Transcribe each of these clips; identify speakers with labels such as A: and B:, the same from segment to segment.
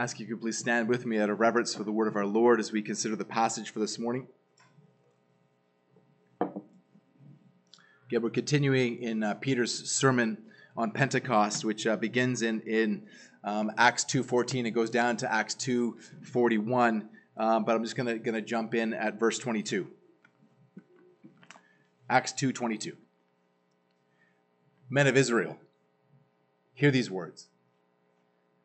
A: ask you to please stand with me out of reverence for the word of our Lord as we consider the passage for this morning. Again, we're continuing in uh, Peter's sermon on Pentecost, which uh, begins in, in um, Acts 2.14 and goes down to Acts 2.41. Um, but I'm just going to jump in at verse 22. Acts 2.22. Men of Israel, hear these words.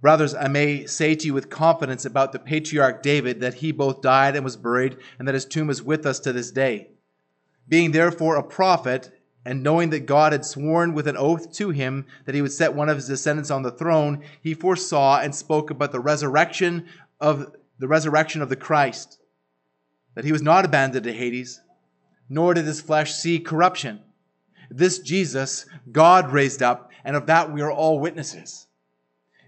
A: Brothers, I may say to you with confidence about the patriarch David that he both died and was buried, and that his tomb is with us to this day. Being therefore a prophet, and knowing that God had sworn with an oath to him that he would set one of his descendants on the throne, he foresaw and spoke about the resurrection of the resurrection of the Christ, that he was not abandoned to Hades, nor did his flesh see corruption. This Jesus God raised up, and of that we are all witnesses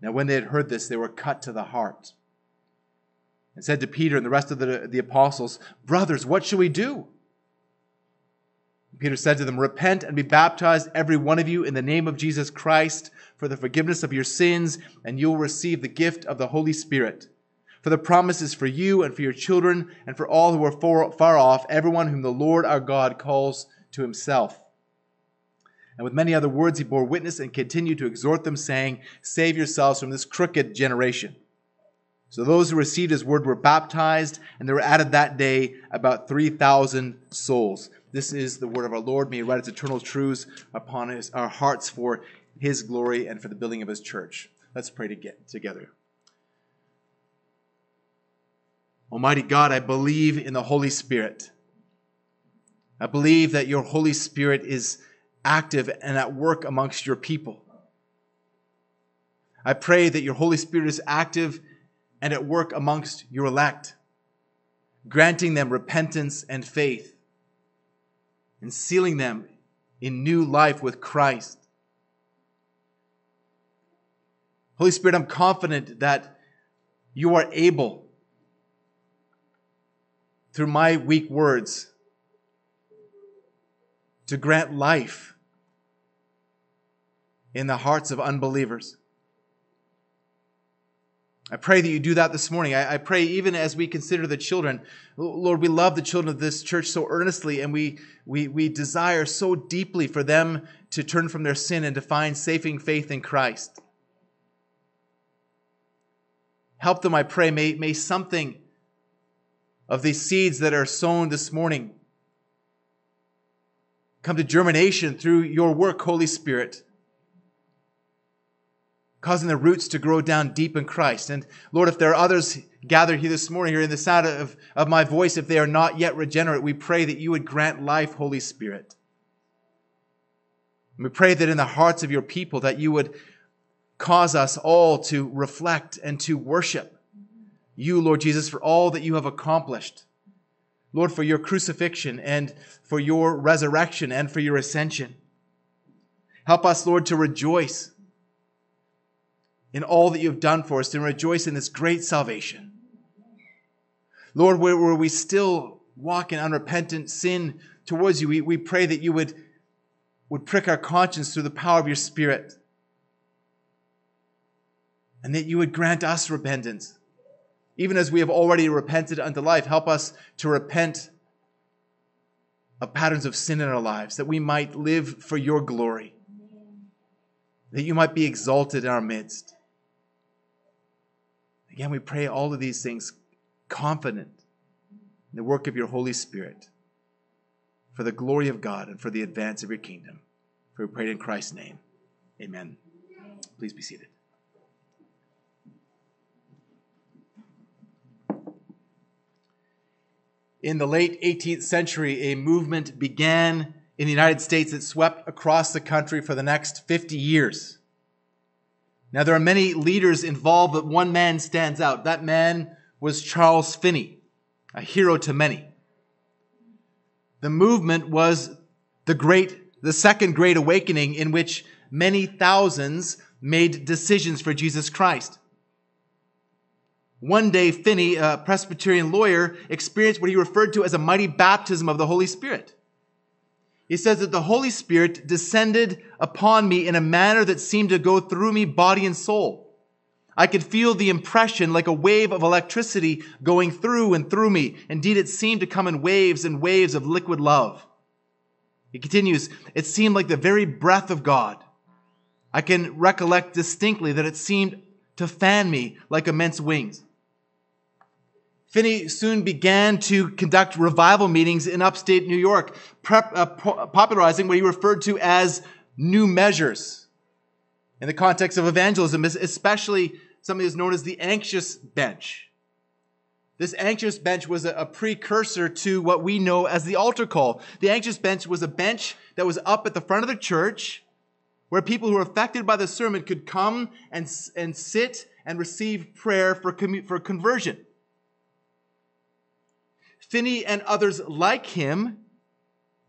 A: Now, when they had heard this, they were cut to the heart and said to Peter and the rest of the, the apostles, Brothers, what shall we do? Peter said to them, Repent and be baptized, every one of you, in the name of Jesus Christ, for the forgiveness of your sins, and you will receive the gift of the Holy Spirit. For the promise is for you and for your children, and for all who are far off, everyone whom the Lord our God calls to himself. And with many other words, he bore witness and continued to exhort them, saying, Save yourselves from this crooked generation. So those who received his word were baptized, and there were added that day about 3,000 souls. This is the word of our Lord. May he write its eternal truths upon his, our hearts for his glory and for the building of his church. Let's pray to get together. Almighty God, I believe in the Holy Spirit. I believe that your Holy Spirit is active and at work amongst your people. I pray that your Holy Spirit is active and at work amongst your elect, granting them repentance and faith, and sealing them in new life with Christ. Holy Spirit, I'm confident that you are able, through my weak words, to grant life in the hearts of unbelievers. I pray that you do that this morning. I, I, pray even as we consider the children. Lord, we love the children of this church so earnestly, and we, we, we desire so deeply for them to turn from their sin and to find saving faith in Christ. Help them, I pray. May, may something of these seeds that are sown this morning come to germination through your work, Holy Spirit, causing the roots to grow down deep in Christ. And Lord, if there are others gathered here this morning, here in the sound of, of my voice, if they are not yet regenerate, we pray that you would grant life, Holy Spirit. And we pray that in the hearts of your people that you would cause us all to reflect and to worship you, Lord Jesus, for all that you have accomplished Lord, for your crucifixion and for your resurrection and for your ascension. Help us, Lord, to rejoice in all that you have done for us, and rejoice in this great salvation. Lord, where, where we still walk in unrepentant sin towards you, we, we pray that you would would prick our conscience through the power of your Spirit. And that you would grant us repentance. Even as we have already repented unto life, help us to repent of patterns of sin in our lives, that we might live for your glory, that you might be exalted in our midst. Again, we pray all of these things confident in the work of your Holy Spirit for the glory of God and for the advance of your kingdom. For we pray in Christ's name. Amen. Please be seated. In the late 18th century, a movement began in the United States that swept across the country for the next 50 years. Now, there are many leaders involved, but one man stands out. That man was Charles Finney, a hero to many. The movement was the great, the second great awakening in which many thousands made decisions for Jesus Christ. One day, Finney, a Presbyterian lawyer, experienced what he referred to as a mighty baptism of the Holy Spirit. He says that the Holy Spirit descended upon me in a manner that seemed to go through me, body and soul. I could feel the impression like a wave of electricity going through and through me. Indeed, it seemed to come in waves and waves of liquid love. He continues, it seemed like the very breath of God. I can recollect distinctly that it seemed to fan me like immense wings. Finney soon began to conduct revival meetings in upstate New York, prep, uh, popularizing what he referred to as new measures in the context of evangelism, especially something that's known as the anxious bench. This anxious bench was a, a, precursor to what we know as the altar call. The anxious bench was a bench that was up at the front of the church where people who were affected by the sermon could come and, and sit and receive prayer for, for conversion. Finney and others like him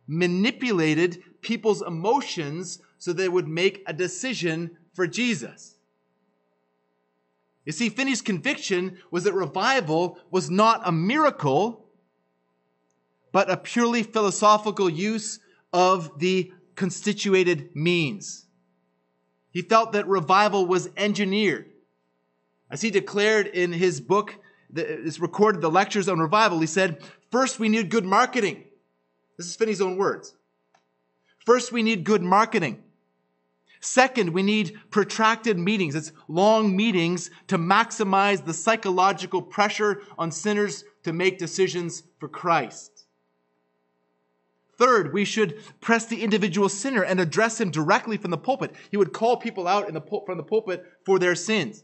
A: manipulated people's emotions so they would make a decision for Jesus. You see, Finney's conviction was that revival was not a miracle, but a purely philosophical use of the constituted means. He felt that revival was engineered. As he declared in his book, it's recorded the lectures on revival, he said, First, we need good marketing. This is Finney's own words. First, we need good marketing. Second, we need protracted meetings. It's long meetings to maximize the psychological pressure on sinners to make decisions for Christ. Third, we should press the individual sinner and address him directly from the pulpit. He would call people out the, from the pulpit for their sins.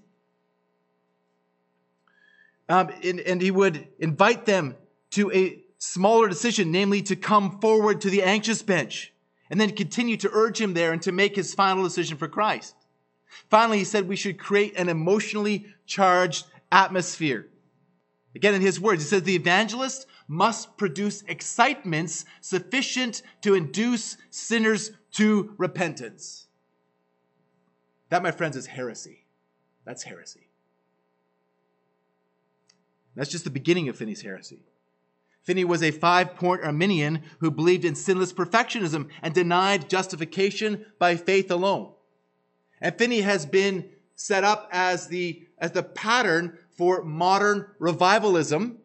A: Um, and, and he would invite them to a smaller decision, namely to come forward to the anxious bench and then continue to urge him there and to make his final decision for Christ. Finally, he said we should create an emotionally charged atmosphere. Again, in his words, he says the evangelist must produce excitements sufficient to induce sinners to repentance. That, my friends, is heresy. That's heresy. That's just the beginning of Finney's heresy. Finney was a five point Arminian who believed in sinless perfectionism and denied justification by faith alone. And Finney has been set up as the, as the pattern for modern revivalism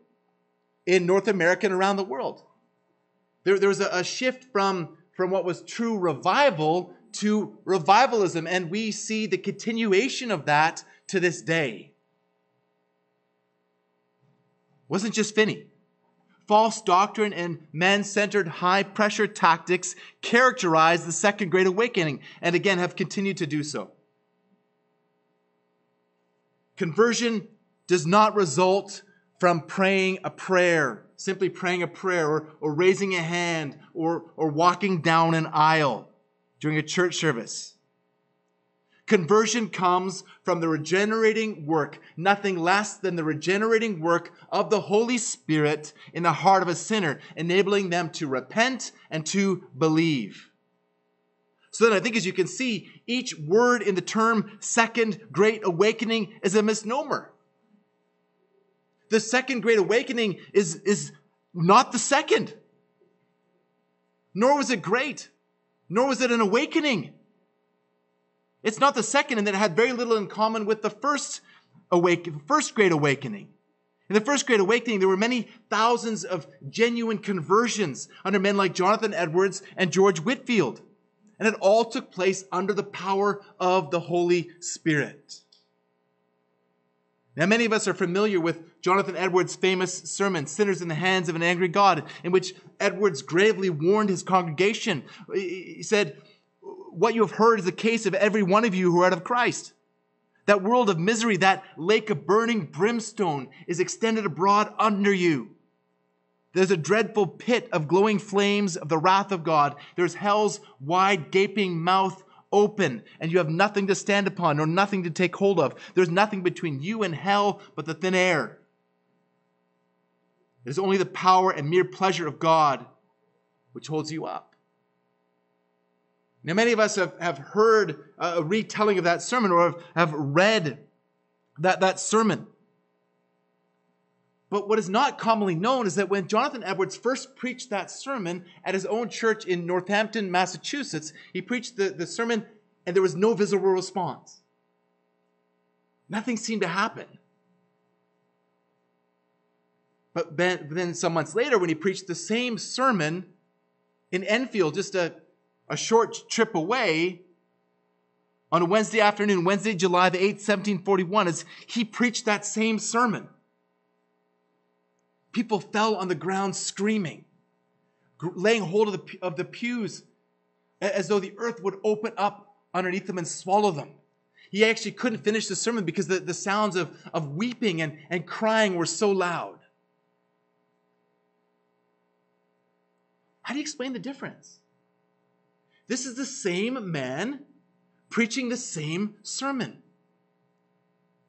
A: in North America and around the world. There, there was a, a shift from, from what was true revival to revivalism, and we see the continuation of that to this day. It wasn't just Finney false doctrine and man centered high pressure tactics characterized the Second Great Awakening and again have continued to do so. Conversion does not result from praying a prayer, simply praying a prayer or, or raising a hand or, or walking down an aisle during a church service. Conversion comes from the regenerating work, nothing less than the regenerating work of the Holy Spirit in the heart of a sinner, enabling them to repent and to believe. So then I think as you can see, each word in the term second great awakening is a misnomer. The second great awakening is, is not the second, nor was it great. nor was it an awakening. It's not the second, and that it had very little in common with the first awakening, first great awakening. In the first great awakening, there were many thousands of genuine conversions under men like Jonathan Edwards and George Whitefield. And it all took place under the power of the Holy Spirit. Now, many of us are familiar with Jonathan Edwards' famous sermon, Sinners in the Hands of an Angry God, in which Edwards gravely warned his congregation. He said, What you have heard is the case of every one of you who are out of Christ. That world of misery, that lake of burning brimstone is extended abroad under you. There's a dreadful pit of glowing flames of the wrath of God. There's hell's wide gaping mouth open, and you have nothing to stand upon nor nothing to take hold of. There's nothing between you and hell but the thin air. It is only the power and mere pleasure of God which holds you up. Now, many of us have, have heard a retelling of that sermon or have, have read that, that sermon. But what is not commonly known is that when Jonathan Edwards first preached that sermon at his own church in Northampton, Massachusetts, he preached the, the sermon and there was no visible response. Nothing seemed to happen. But then, then some months later, when he preached the same sermon in Enfield, just a, a short trip away, on a Wednesday afternoon, Wednesday, July the 8th, 1741, as he preached that same sermon People fell on the ground screaming, laying hold of the, of the pews as though the earth would open up underneath them and swallow them. He actually couldn't finish the sermon because the, the sounds of, of weeping and, and crying were so loud. How do you explain the difference? This is the same man preaching the same sermon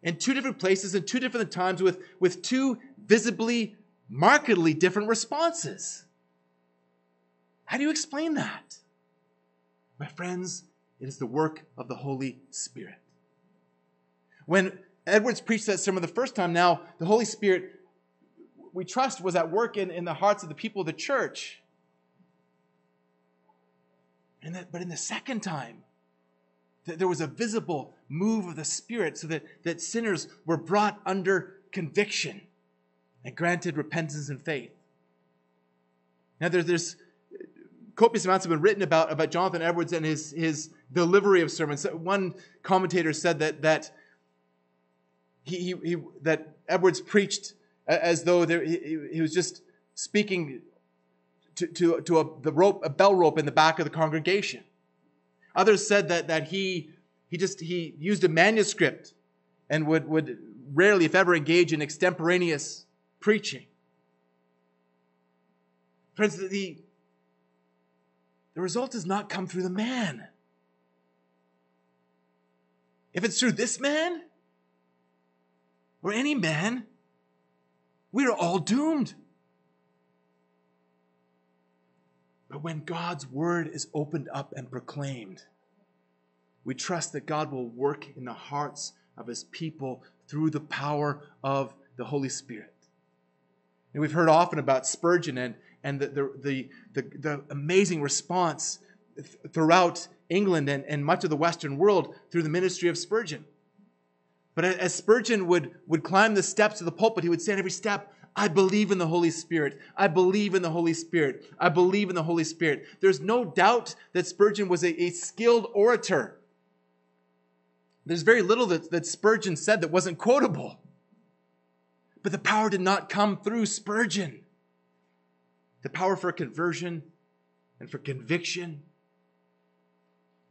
A: in two different places in two different times with, with two visibly markedly different responses. How do you explain that? My friends, it is the work of the Holy Spirit. When Edwards preached that sermon the first time, now the Holy Spirit, we trust, was at work in, in the hearts of the people of the church. And that, but in the second time, that there was a visible move of the Spirit so that, that sinners were brought under conviction and granted repentance and faith. Now, there's, there's copious amounts have been written about, about Jonathan Edwards and his, his delivery of sermons. One commentator said that, that, he, he, he that Edwards preached as though there, he, he was just speaking to, to, to a, the rope, a bell rope in the back of the congregation. Others said that, that he, he just he used a manuscript and would, would rarely, if ever, engage in extemporaneous preaching. Friends, the, the result does not come through the man. If it's through this man or any man, we are all doomed. But when God's word is opened up and proclaimed, we trust that God will work in the hearts of his people through the power of the Holy Spirit. And we've heard often about Spurgeon and, and the, the, the, the, amazing response throughout England and, and much of the Western world through the ministry of Spurgeon. But as Spurgeon would, would climb the steps of the pulpit, he would say at every step, I believe in the Holy Spirit. I believe in the Holy Spirit. I believe in the Holy Spirit. There's no doubt that Spurgeon was a, a skilled orator. There's very little that, that Spurgeon said that wasn't quotable. But the power did not come through Spurgeon. The power for conversion and for conviction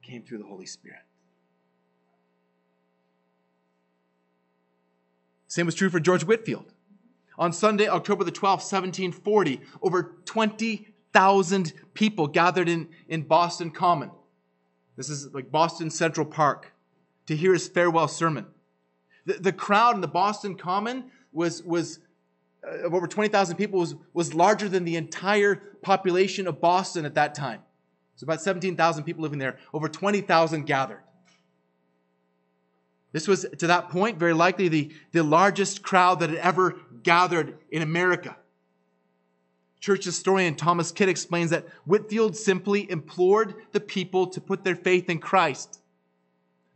A: came through the Holy Spirit. Same was true for George Whitefield. On Sunday, October the 12th, 1740, over 20,000 people gathered in, in Boston Common. This is like Boston Central Park to hear his farewell sermon. The, the crowd in the Boston Common was, was uh, of over 20,000 people was, was larger than the entire population of Boston at that time. It's about 17,000 people living there. Over 20,000 gathered. This was, to that point, very likely the, the largest crowd that had ever gathered in America. Church historian Thomas Kidd explains that Whitefield simply implored the people to put their faith in Christ.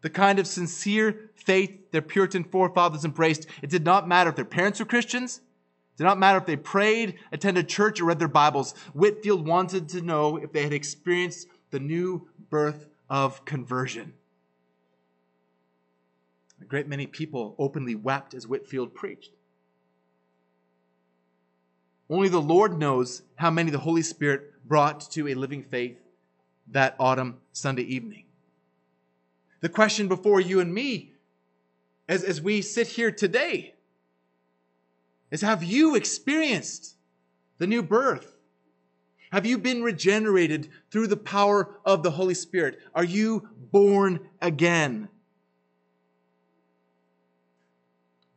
A: The kind of sincere faith their Puritan forefathers embraced. It did not matter if their parents were Christians, it did not matter if they prayed, attended church, or read their Bibles. Whitefield wanted to know if they had experienced the new birth of conversion. A great many people openly wept as Whitefield preached. Only the Lord knows how many the Holy Spirit brought to a living faith that autumn Sunday evening. The question before you and me, as, as we sit here today, is have you experienced the new birth? Have you been regenerated through the power of the Holy Spirit? Are you born again?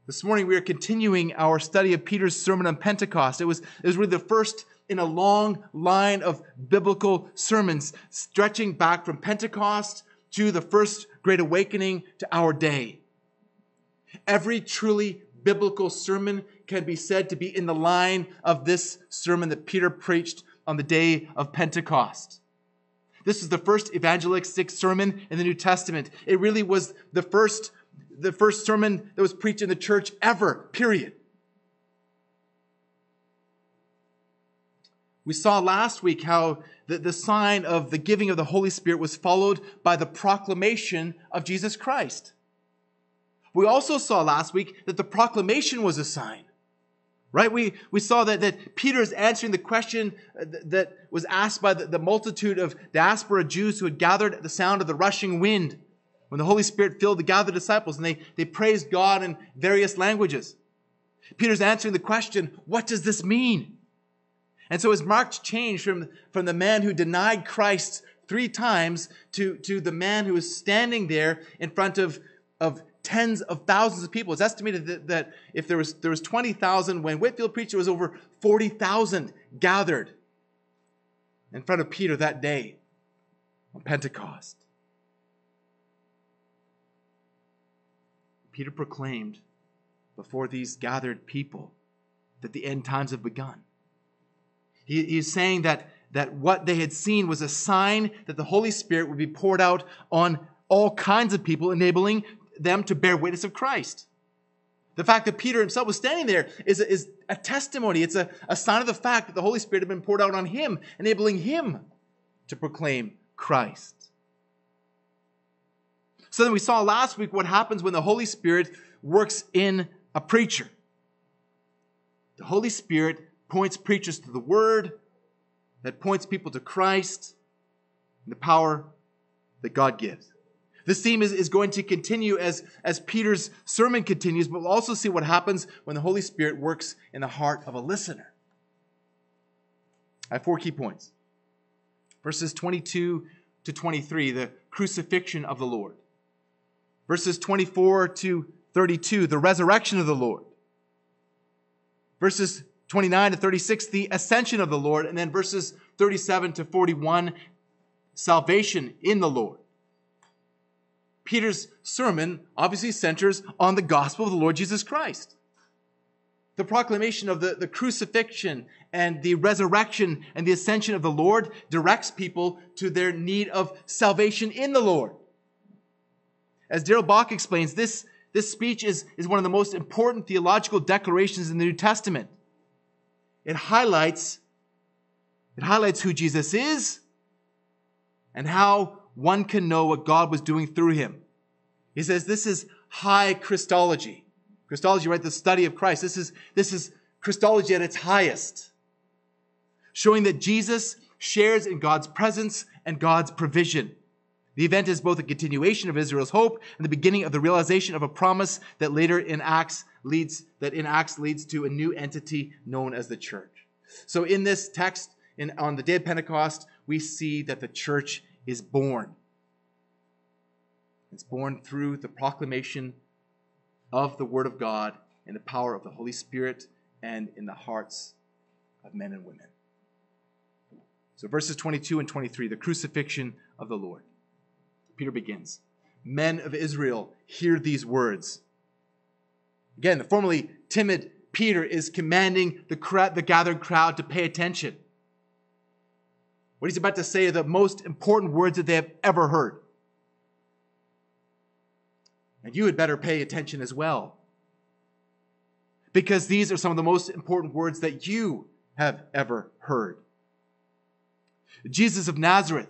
A: This morning we are continuing our study of Peter's sermon on Pentecost. It was, it was really the first in a long line of biblical sermons stretching back from Pentecost to the first great awakening to our day. Every truly biblical sermon can be said to be in the line of this sermon that Peter preached on the day of Pentecost. This is the first evangelistic sermon in the New Testament. It really was the first the first sermon that was preached in the church ever, period. We saw last week how the, the sign of the giving of the Holy Spirit was followed by the proclamation of Jesus Christ. We also saw last week that the proclamation was a sign. Right? We, we saw that, that Peter is answering the question uh, that was asked by the, the multitude of diaspora Jews who had gathered at the sound of the rushing wind when the Holy Spirit filled the gathered disciples and they, they praised God in various languages. Peter's answering the question, what does this mean? And so his marked change from, from the man who denied Christ three times to, to the man who is standing there in front of, of tens of thousands of people. It's estimated that, that if there was, there was 20,000, when Whitefield preached, there was over 40,000 gathered in front of Peter that day on Pentecost. Peter proclaimed before these gathered people that the end times have begun. He, he's saying that, that what they had seen was a sign that the Holy Spirit would be poured out on all kinds of people, enabling them to bear witness of Christ. The fact that Peter himself was standing there is a, is a testimony. It's a, a sign of the fact that the Holy Spirit had been poured out on him, enabling him to proclaim Christ. So then we saw last week what happens when the Holy Spirit works in a preacher. The Holy Spirit points preachers to the Word that points people to Christ and the power that God gives. This theme is, is going to continue as, as Peter's sermon continues, but we'll also see what happens when the Holy Spirit works in the heart of a listener. I have four key points. Verses 22 to 23, the crucifixion of the Lord verses 24 to 32, the resurrection of the Lord. Verses 29 to 36, the ascension of the Lord. And then verses 37 to 41, salvation in the Lord. Peter's sermon obviously centers on the gospel of the Lord Jesus Christ. The proclamation of the, the crucifixion and the resurrection and the ascension of the Lord directs people to their need of salvation in the Lord. As Darrell Bock explains, this, this speech is, is one of the most important theological declarations in the New Testament. It highlights, it highlights who Jesus is and how one can know what God was doing through him. He says this is high Christology. Christology, right? The study of Christ. This is, this is Christology at its highest, showing that Jesus shares in God's presence and God's provision. The event is both a continuation of Israel's hope and the beginning of the realization of a promise that later in Acts leads that in Acts leads to a new entity known as the church. So in this text in, on the day of Pentecost, we see that the church is born. It's born through the proclamation of the word of God and the power of the Holy Spirit and in the hearts of men and women. So verses 22 and 23, the crucifixion of the Lord. Peter begins. Men of Israel, hear these words. Again, the formerly timid Peter is commanding the, the gathered crowd to pay attention. What he's about to say are the most important words that they have ever heard. And you had better pay attention as well. Because these are some of the most important words that you have ever heard. Jesus of Nazareth,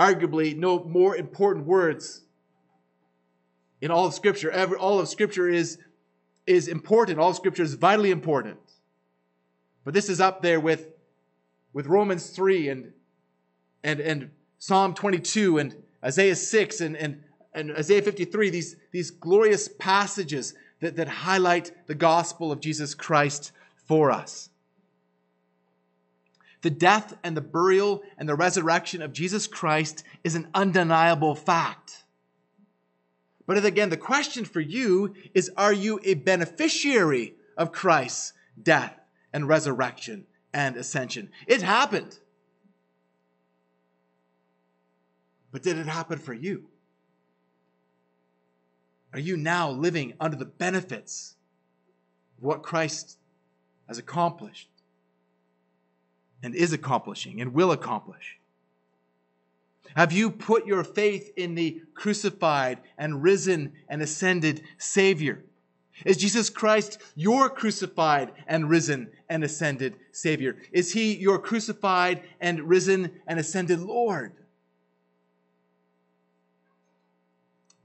A: arguably no more important words in all of Scripture. Every, all of Scripture is, is important. All Scripture is vitally important. But this is up there with, with Romans 3 and, and, and Psalm 22 and Isaiah 6 and, and, and Isaiah 53, these, these glorious passages that, that highlight the gospel of Jesus Christ for us. The death and the burial and the resurrection of Jesus Christ is an undeniable fact. But again, the question for you is are you a beneficiary of Christ's death and resurrection and ascension. It happened. But did it happen for you? Are you now living under the benefits of what Christ has accomplished and is accomplishing and will accomplish? Have you put your faith in the crucified and risen and ascended Savior? Is Jesus Christ your crucified and risen and ascended Savior? Is he your crucified and risen and ascended Lord?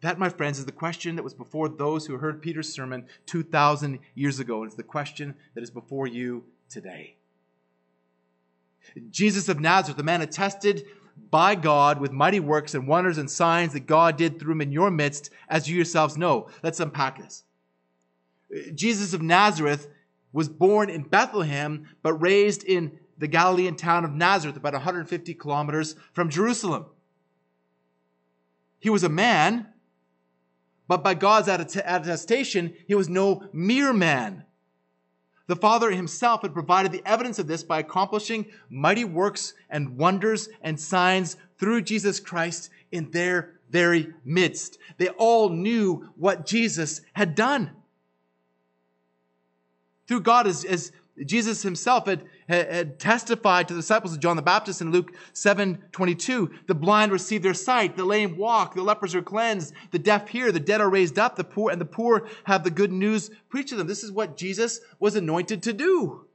A: That, my friends, is the question that was before those who heard Peter's sermon 2,000 years ago. It's the question that is before you today. Jesus of Nazareth, the man attested by God with mighty works and wonders and signs that God did through him in your midst, as you yourselves know. Let's unpack this. Jesus of Nazareth was born in Bethlehem, but raised in the Galilean town of Nazareth, about 150 kilometers from Jerusalem. He was a man, but by God's attestation, he was no mere man. The Father himself had provided the evidence of this by accomplishing mighty works and wonders and signs through Jesus Christ in their very midst. They all knew what Jesus had done through God as, as Jesus himself had, had testified to the disciples of John the Baptist in Luke 7 22. The blind receive their sight, the lame walk, the lepers are cleansed, the deaf hear, the dead are raised up, the poor and the poor have the good news preached to them. This is what Jesus was anointed to do.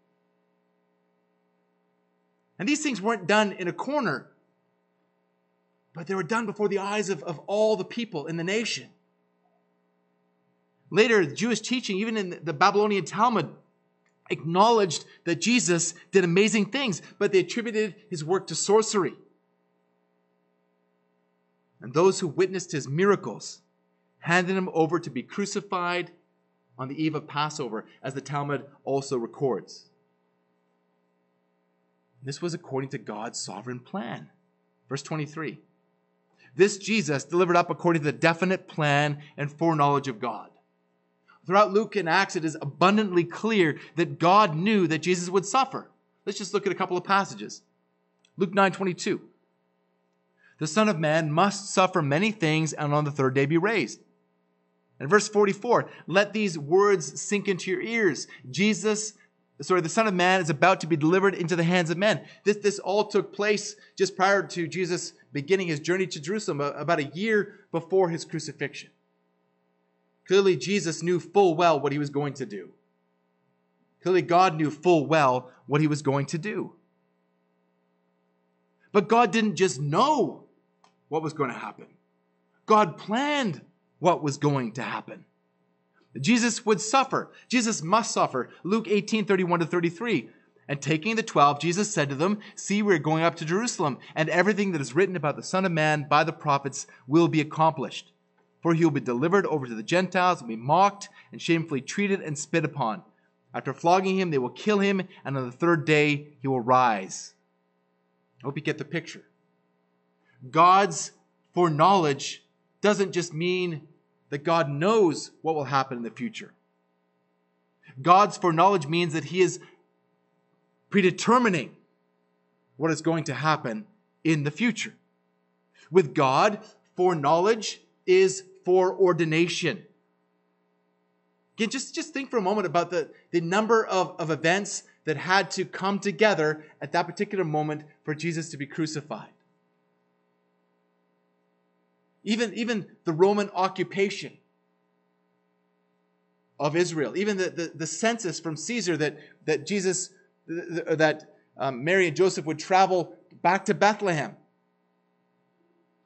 A: And these things weren't done in a corner, but they were done before the eyes of, of all the people in the nation. Later, Jewish teaching, even in the Babylonian Talmud, acknowledged that Jesus did amazing things, but they attributed his work to sorcery. And those who witnessed his miracles handed him over to be crucified on the eve of Passover, as the Talmud also records. This was according to God's sovereign plan. Verse 23. This Jesus delivered up according to the definite plan and foreknowledge of God. Throughout Luke and Acts, it is abundantly clear that God knew that Jesus would suffer. Let's just look at a couple of passages. Luke 9 22. The Son of Man must suffer many things and on the third day be raised. And verse 44, let these words sink into your ears. Jesus, sorry, the Son of Man is about to be delivered into the hands of men. This, this all took place just prior to Jesus beginning his journey to Jerusalem, about a year before his crucifixion. Clearly, Jesus knew full well what he was going to do. Clearly, God knew full well what he was going to do. But God didn't just know what was going to happen, God planned what was going to happen. Jesus would suffer. Jesus must suffer. Luke 18 31 to 33. And taking the twelve, Jesus said to them, See, we are going up to Jerusalem, and everything that is written about the Son of Man by the prophets will be accomplished. For he will be delivered over to the Gentiles and be mocked and shamefully treated and spit upon. After flogging him, they will kill him, and on the third day he will rise. I hope you get the picture. God's foreknowledge doesn't just mean that God knows what will happen in the future. God's foreknowledge means that he is predetermining what is going to happen in the future. With God, foreknowledge is foreordination. Again, just, just think for a moment about the, the number of, of events that had to come together at that particular moment for Jesus to be crucified. Even, even the Roman occupation of Israel, even the, the, the census from Caesar that, that Jesus, that um, Mary and Joseph would travel back to Bethlehem.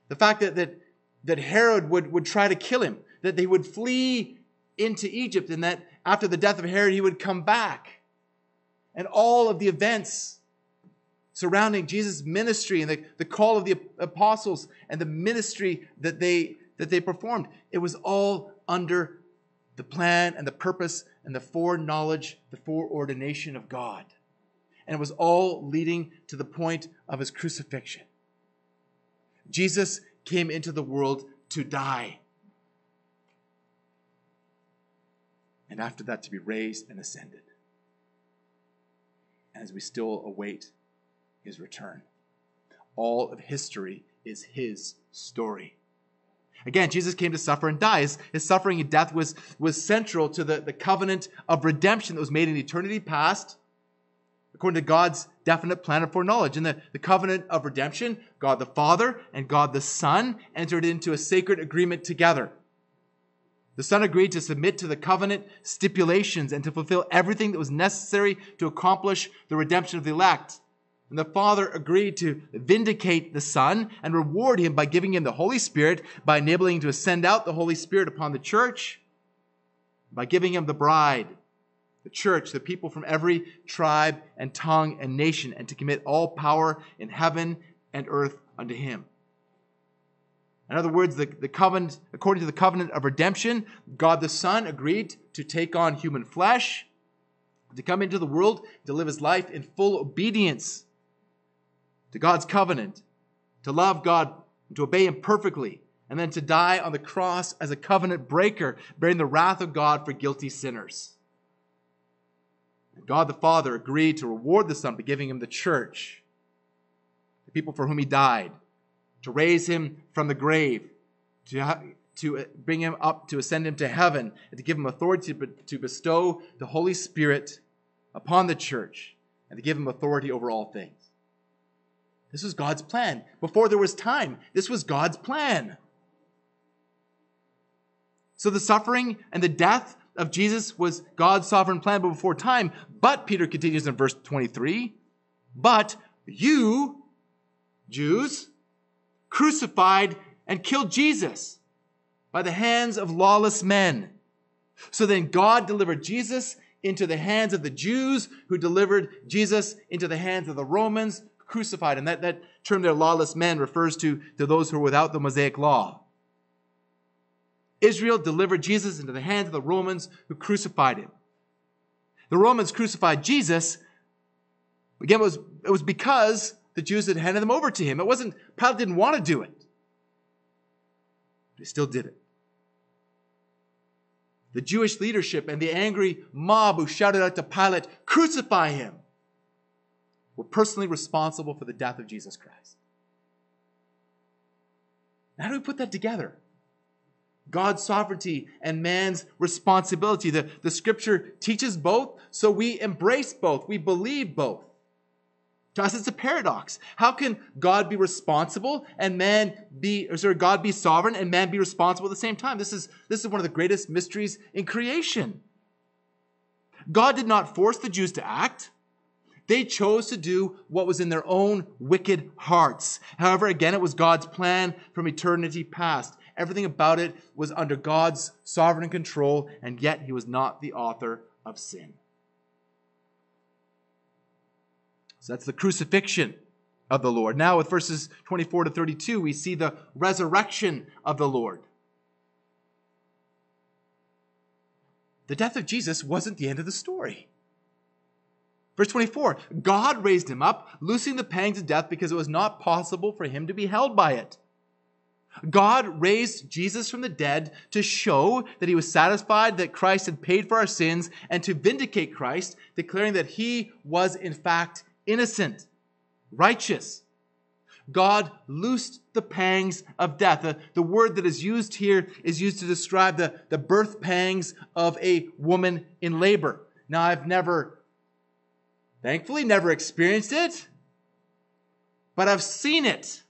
A: The fact that, that, that Herod would, would try to kill him, that they would flee into Egypt, and that after the death of Herod, he would come back. And all of the events surrounding Jesus' ministry and the, the call of the apostles and the ministry that they, that they performed, it was all under the plan and the purpose and the foreknowledge, the foreordination of God. And it was all leading to the point of his crucifixion. Jesus came into the world to die. And after that, to be raised and ascended. And as we still await his return. All of history is his story. Again, Jesus came to suffer and die. His, his, suffering and death was, was central to the, the covenant of redemption that was made in eternity past according to God's definite plan of foreknowledge. In the, the covenant of redemption, God the Father and God the Son entered into a sacred agreement together. The Son agreed to submit to the covenant stipulations and to fulfill everything that was necessary to accomplish the redemption of the elect. And the Father agreed to vindicate the Son and reward him by giving him the Holy Spirit, by enabling him to send out the Holy Spirit upon the church, by giving him the bride the church, the people from every tribe and tongue and nation, and to commit all power in heaven and earth unto him. In other words, the, the covenant, according to the covenant of redemption, God the Son agreed to take on human flesh, to come into the world, to live his life in full obedience to God's covenant, to love God, and to obey him perfectly, and then to die on the cross as a covenant breaker, bearing the wrath of God for guilty sinners. God the Father agreed to reward the Son by giving him the church, the people for whom he died, to raise him from the grave, to, to uh, bring him up, to ascend him to heaven, and to give him authority to bestow the Holy Spirit upon the church, and to give him authority over all things. This was God's plan. Before there was time, this was God's plan. So the suffering and the death of Jesus was God's sovereign plan before time. But, Peter continues in verse 23, but you, Jews, crucified and killed Jesus by the hands of lawless men. So then God delivered Jesus into the hands of the Jews, who delivered Jesus into the hands of the Romans, crucified. And that, that term there, lawless men, refers to, to those who are without the Mosaic law. Israel delivered Jesus into the hands of the Romans who crucified him. The Romans crucified Jesus. Again, it was, it was because the Jews had handed them over to him. It wasn't, Pilate didn't want to do it. But he still did it. The Jewish leadership and the angry mob who shouted out to Pilate, crucify him, were personally responsible for the death of Jesus Christ. How do we put that together? God's sovereignty and man's responsibility. The, the scripture teaches both, so we embrace both. We believe both. To us, it's a paradox. How can God be responsible and man be, or sorry, God be sovereign and man be responsible at the same time? This is, this is one of the greatest mysteries in creation. God did not force the Jews to act. They chose to do what was in their own wicked hearts. However, again, it was God's plan from eternity past. Everything about it was under God's sovereign control, and yet he was not the author of sin. So that's the crucifixion of the Lord. Now, with verses 24 to 32, we see the resurrection of the Lord. The death of Jesus wasn't the end of the story. Verse 24 God raised him up, loosing the pangs of death because it was not possible for him to be held by it. God raised Jesus from the dead to show that he was satisfied that Christ had paid for our sins and to vindicate Christ, declaring that he was in fact innocent, righteous. God loosed the pangs of death. The, the word that is used here is used to describe the, the birth pangs of a woman in labor. Now, I've never, thankfully, never experienced it, but I've seen it.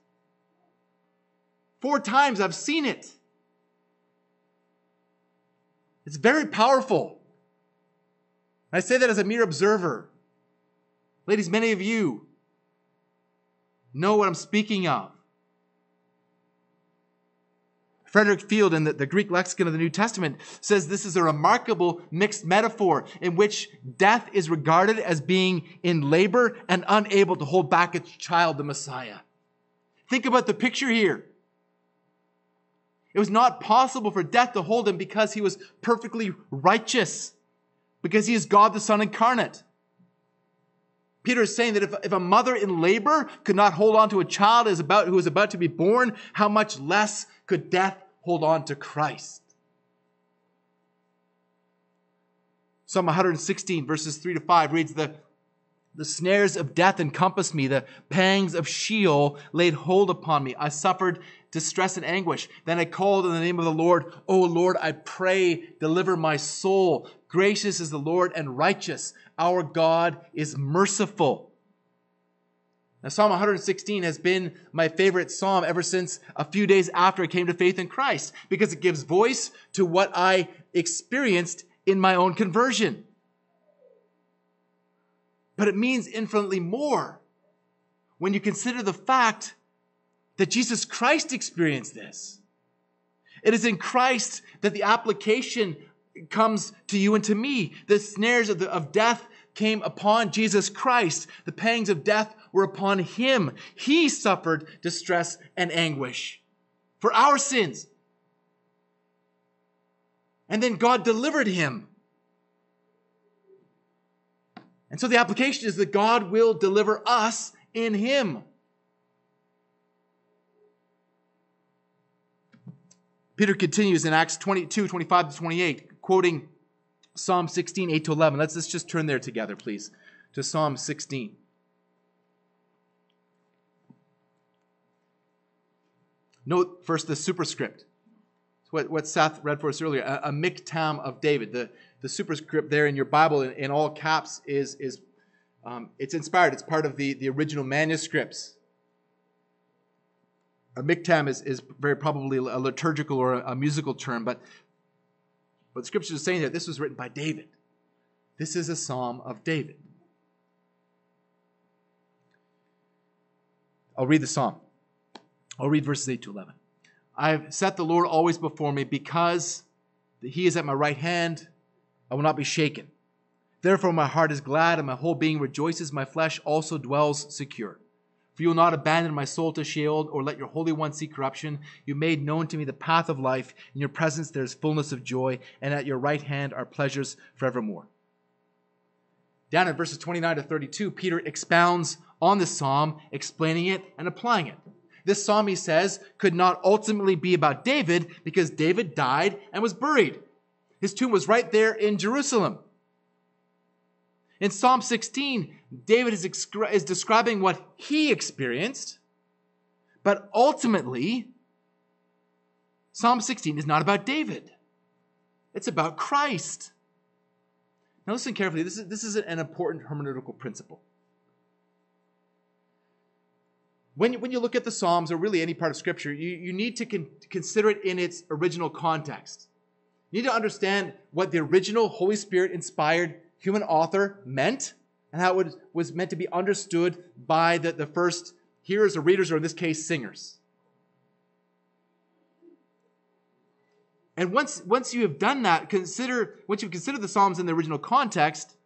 A: Four times I've seen it. It's very powerful. I say that as a mere observer. Ladies, many of you know what I'm speaking of. Frederick Field in the, the, Greek lexicon of the New Testament says this is a remarkable mixed metaphor in which death is regarded as being in labor and unable to hold back its child, the Messiah. Think about the picture here. It was not possible for death to hold him because he was perfectly righteous, because he is God the Son incarnate. Peter is saying that if, if a mother in labor could not hold on to a child is about, who is about to be born, how much less could death hold on to Christ? Psalm 116, verses 3 to 5 reads, The the snares of death encompassed me. The pangs of Sheol laid hold upon me. I suffered distress and anguish. Then I called in the name of the Lord. O Lord, I pray, deliver my soul. Gracious is the Lord and righteous. Our God is merciful. Now, Psalm 116 has been my favorite psalm ever since a few days after I came to faith in Christ because it gives voice to what I experienced in my own conversion but it means infinitely more when you consider the fact that Jesus Christ experienced this. It is in Christ that the application comes to you and to me. The snares of, the, of death came upon Jesus Christ. The pangs of death were upon him. He suffered distress and anguish for our sins. And then God delivered him and so the application is that God will deliver us in Him. Peter continues in Acts 22, 25 to 28, quoting Psalm 16, 8 to 11. Let's, let's just turn there together, please, to Psalm 16. Note first the superscript. What, what Seth read for us earlier, a, a miktam of David. The, the superscript there in your Bible in, in all caps is, is um, it's inspired. It's part of the, the original manuscripts. A miktam is, is very probably a liturgical or a, a musical term, but the scripture is saying that this was written by David. This is a psalm of David. I'll read the psalm. I'll read verses 8 to 11. I have set the Lord always before me because he is at my right hand. I will not be shaken. Therefore, my heart is glad and my whole being rejoices. My flesh also dwells secure. For you will not abandon my soul to Sheol or let your Holy One see corruption. You made known to me the path of life. In your presence there is fullness of joy, and at your right hand are pleasures forevermore. Down in verses 29 to 32, Peter expounds on this psalm, explaining it and applying it. This psalm, he says, could not ultimately be about David because David died and was buried. His tomb was right there in Jerusalem. In Psalm 16, David is, is describing what he experienced, but ultimately, Psalm 16 is not about David. It's about Christ. Now, listen carefully. This is, this is an important hermeneutical principle. When you, when you look at the Psalms, or really any part of Scripture, you, you need to con- consider it in its original context. You need to understand what the original Holy Spirit inspired human author meant and how it was meant to be understood by the, the first hearers or readers, or in this case, singers. And once, once you have done that, consider, once you've considered the Psalms in the original context,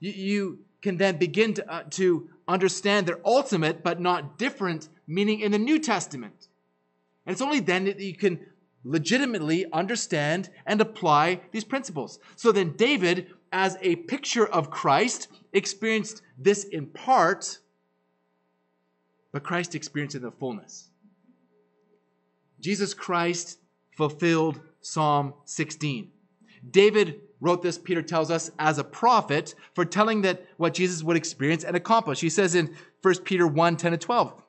A: you, you can then begin to, uh, to understand their ultimate but not different meaning in the New Testament. And it's only then that you can legitimately understand and apply these principles. So then, David, as a picture of Christ, experienced this in part, but Christ experienced it in the fullness. Jesus Christ fulfilled Psalm 16. David wrote this, Peter tells us, as a prophet, foretelling that what Jesus would experience and accomplish. He says in 1 Peter 1 10 and 12,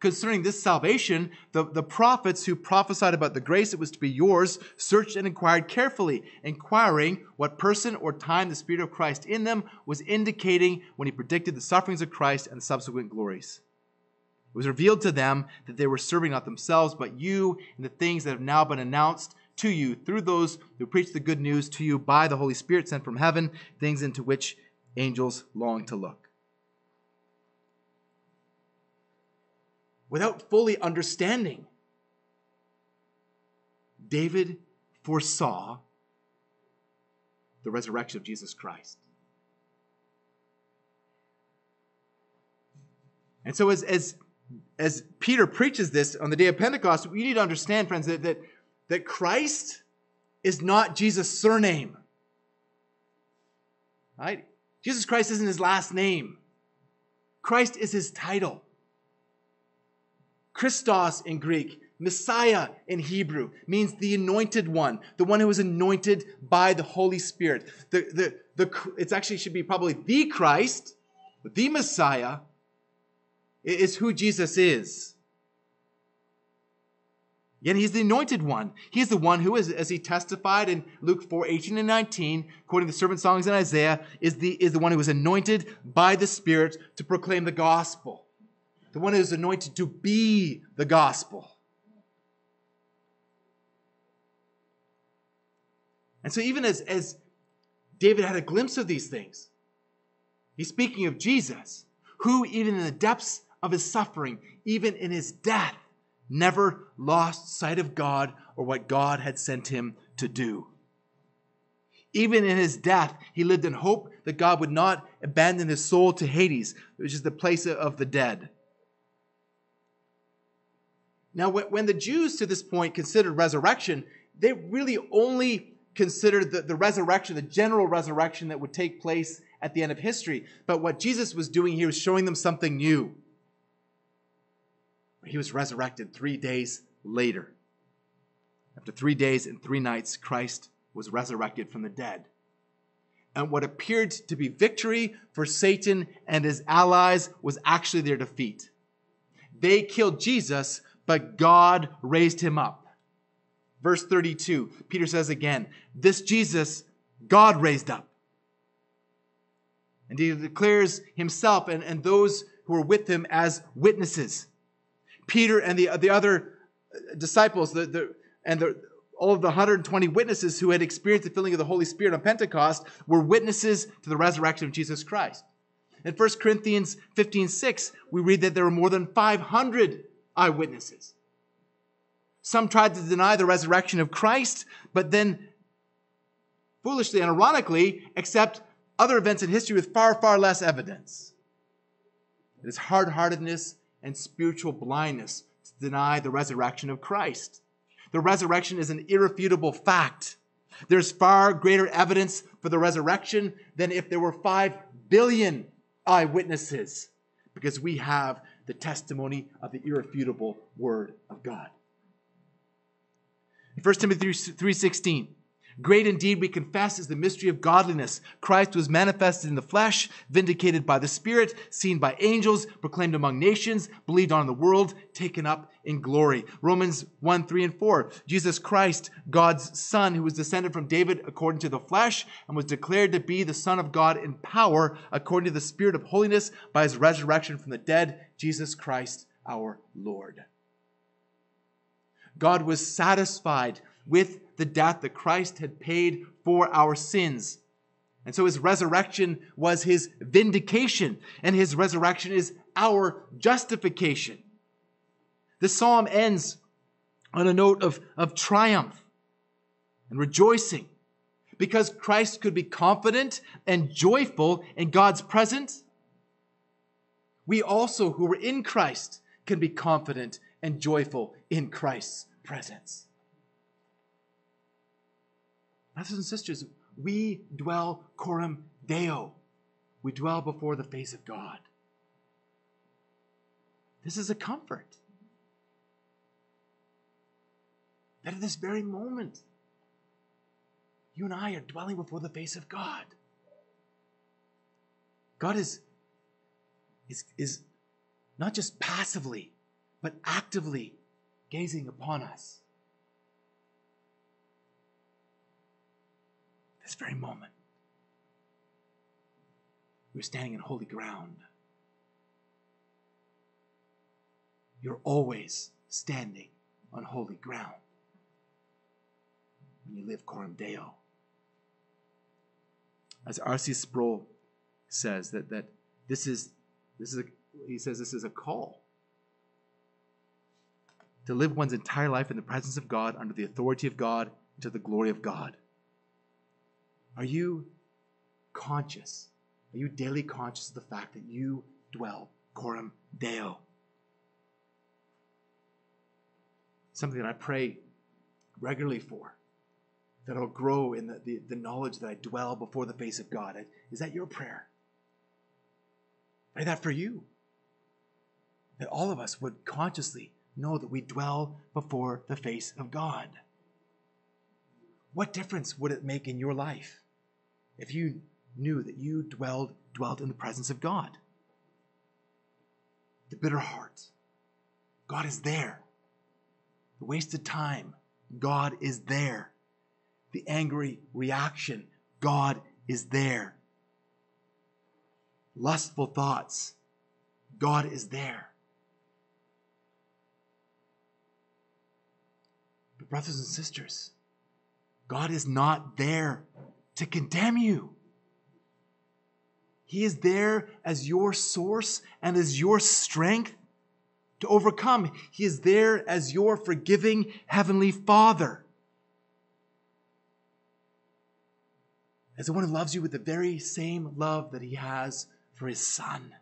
A: concerning this salvation, the, the prophets who prophesied about the grace that was to be yours searched and inquired carefully, inquiring what person or time the Spirit of Christ in them was indicating when he predicted the sufferings of Christ and subsequent glories. It was revealed to them that they were serving not themselves, but you and the things that have now been announced to you through those who preach the good news to you by the Holy Spirit sent from heaven, things into which angels long to look. Without fully understanding, David foresaw the resurrection of Jesus Christ. And so, as, as, as Peter preaches this on the day of Pentecost, we need to understand, friends, that, that that Christ is not Jesus' surname. Right? Jesus Christ isn't his last name. Christ is his title. Christos in Greek, Messiah in Hebrew, means the anointed one, the one who was anointed by the Holy Spirit. The, the, the, it's actually should be probably the Christ, the Messiah, is who Jesus is. Yet he's the anointed one. He's the one who, is, as he testified in Luke 4 18 and 19, quoting the servant songs in Isaiah, is the, is the one who was anointed by the Spirit to proclaim the gospel. The one who is anointed to be the gospel. And so, even as, as David had a glimpse of these things, he's speaking of Jesus, who, even in the depths of his suffering, even in his death, never lost sight of God or what God had sent him to do. Even in his death, he lived in hope that God would not abandon his soul to Hades, which is the place of the dead. Now, when the Jews to this point considered resurrection, they really only considered the, the resurrection, the general resurrection that would take place at the end of history. But what Jesus was doing here was showing them something new he was resurrected three days later. After three days and three nights, Christ was resurrected from the dead. And what appeared to be victory for Satan and his allies was actually their defeat. They killed Jesus, but God raised him up. Verse 32, Peter says again, This Jesus God raised up. And he declares himself and, and those who are with him as witnesses. Peter and the, the other uh, disciples, the, the, and the, all of the 120 witnesses who had experienced the filling of the Holy Spirit on Pentecost were witnesses to the resurrection of Jesus Christ. In 1 Corinthians 15 6, we read that there were more than 500 eyewitnesses. Some tried to deny the resurrection of Christ, but then foolishly and ironically accept other events in history with far, far less evidence. It is hard heartedness and spiritual blindness to deny the resurrection of Christ. The resurrection is an irrefutable fact. There's far greater evidence for the resurrection than if there were 5 billion eyewitnesses, because we have the testimony of the irrefutable word of God. In 1 Timothy 3:16, Great indeed, we confess, is the mystery of godliness. Christ was manifested in the flesh, vindicated by the Spirit, seen by angels, proclaimed among nations, believed on in the world, taken up in glory. Romans 1, 3, and 4. Jesus Christ, God's Son, who was descended from David according to the flesh, and was declared to be the Son of God in power, according to the Spirit of holiness, by his resurrection from the dead, Jesus Christ our Lord. God was satisfied with the death that Christ had paid for our sins. And so his resurrection was his vindication, and his resurrection is our justification. The psalm ends on a note of, of triumph and rejoicing because Christ could be confident and joyful in God's presence. We also, who are in Christ, can be confident and joyful in Christ's presence. Brothers and sisters, we dwell coram Deo. We dwell before the face of God. This is a comfort. That at this very moment, you and I are dwelling before the face of God. God is, is, is not just passively, but actively gazing upon us. This very moment, you're standing in holy ground. You're always standing on holy ground when you live coram deo. As R.C. Sproul says, that, that this is, this is a, he says this is a call to live one's entire life in the presence of God, under the authority of God, to the glory of God. Are you conscious? Are you daily conscious of the fact that you dwell coram deo? Something that I pray regularly for that I'll grow in the, the, the, knowledge that I dwell before the face of God. Is that your prayer? Pray that for you. That all of us would consciously know that we dwell before the face of God. What difference would it make in your life if you knew that you dwelled dwelt in the presence of God? The bitter heart, God is there. The wasted time, God is there the angry reaction. God is there. Lustful thoughts. God is there. But, brothers and sisters, God is not there to condemn you. He is there as your source and as your strength to overcome. He is there as your forgiving Heavenly Father. as the one who loves you with the very same love that he has for his son.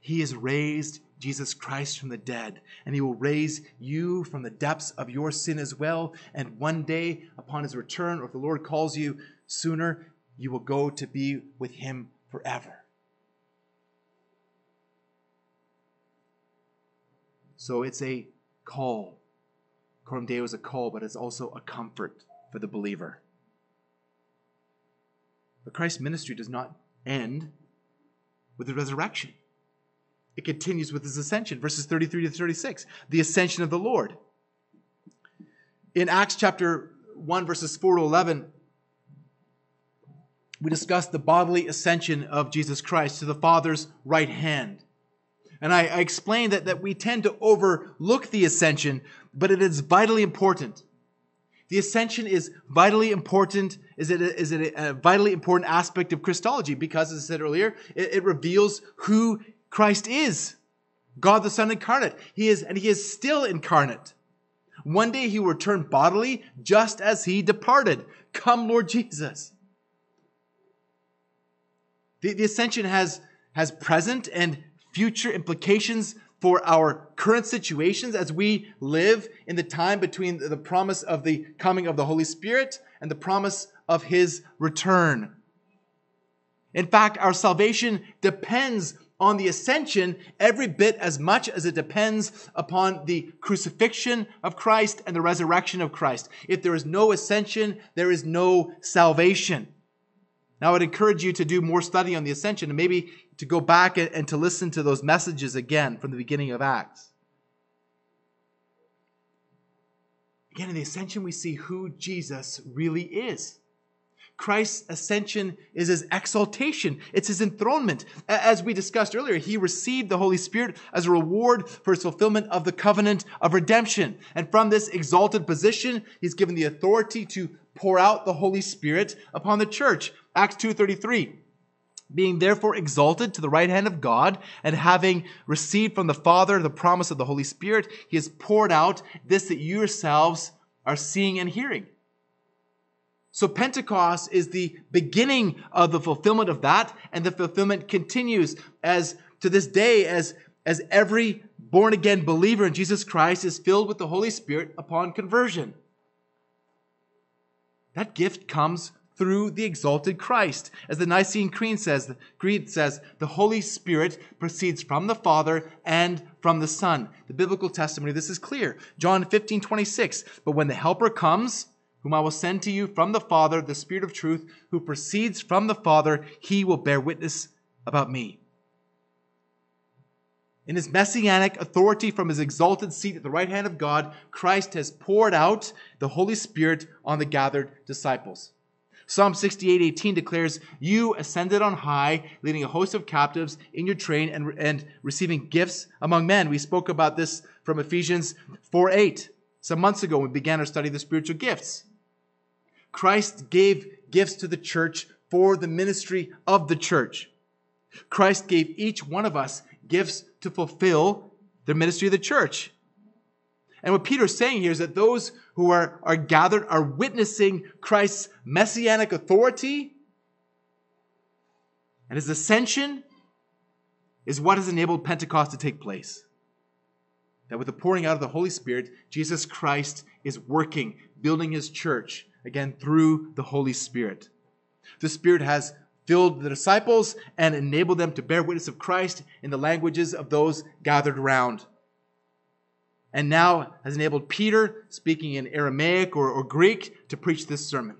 A: He has raised Jesus Christ from the dead, and he will raise you from the depths of your sin as well. And one day, upon his return, or if the Lord calls you sooner, you will go to be with him forever. So it's a call. Coram Deo is a call, but it's also a comfort for the believer. But Christ's ministry does not end with the resurrection. It continues with his ascension, verses 33 to 36, the ascension of the Lord. In Acts chapter 1, verses 4 to 11, we discuss the bodily ascension of Jesus Christ to the Father's right hand. And I, I explained that, that we tend to overlook the ascension, but it is vitally important. The ascension is vitally important. Is it a, is it a, vitally important aspect of Christology? Because, as I said earlier, it, it reveals who Christ is. God the Son incarnate. He is, and he is still incarnate. One day he will return bodily, just as he departed. Come, Lord Jesus. The, the ascension has, has present and future implications for our current situations as we live in the time between the promise of the coming of the Holy Spirit and the promise of his return. In fact, our salvation depends on the ascension every bit as much as it depends upon the crucifixion of Christ and the resurrection of Christ. If there is no ascension, there is no salvation. Now, I would encourage you to do more study on the ascension and maybe to go back and to listen to those messages again from the beginning of Acts. Again, in the ascension, we see who Jesus really is. Christ's ascension is his exaltation, it's his enthronement. As we discussed earlier, he received the Holy Spirit as a reward for his fulfillment of the covenant of redemption. And from this exalted position, he's given the authority to pour out the Holy Spirit upon the church. Acts 2:33 being therefore exalted to the right hand of God, and having received from the Father the promise of the Holy Spirit, he has poured out this that you yourselves are seeing and hearing. So Pentecost is the beginning of the fulfillment of that, and the fulfillment continues as to this day as, as every born again believer in Jesus Christ is filled with the Holy Spirit upon conversion. That gift comes through the exalted Christ. As the Nicene Creed says, Creed says, the Holy Spirit proceeds from the Father and from the Son. The biblical testimony, this is clear. John 15, 26. But when the Helper comes, whom I will send to you from the Father, the Spirit of truth, who proceeds from the Father, he will bear witness about me. In his messianic authority from his exalted seat at the right hand of God, Christ has poured out the Holy Spirit on the gathered disciples. Psalm 68 18 declares, You ascended on high, leading a host of captives in your train and, and receiving gifts among men. We spoke about this from Ephesians 4 8 some months ago when we began our study of the spiritual gifts. Christ gave gifts to the church for the ministry of the church. Christ gave each one of us gifts to fulfill the ministry of the church. And what Peter's saying here is that those who are, are gathered are witnessing Christ's messianic authority and his ascension is what has enabled Pentecost to take place. That with the pouring out of the Holy Spirit, Jesus Christ is working, building his church, again, through the Holy Spirit. The Spirit has filled the disciples and enabled them to bear witness of Christ in the languages of those gathered around and now has enabled Peter, speaking in Aramaic or, or Greek, to preach this sermon.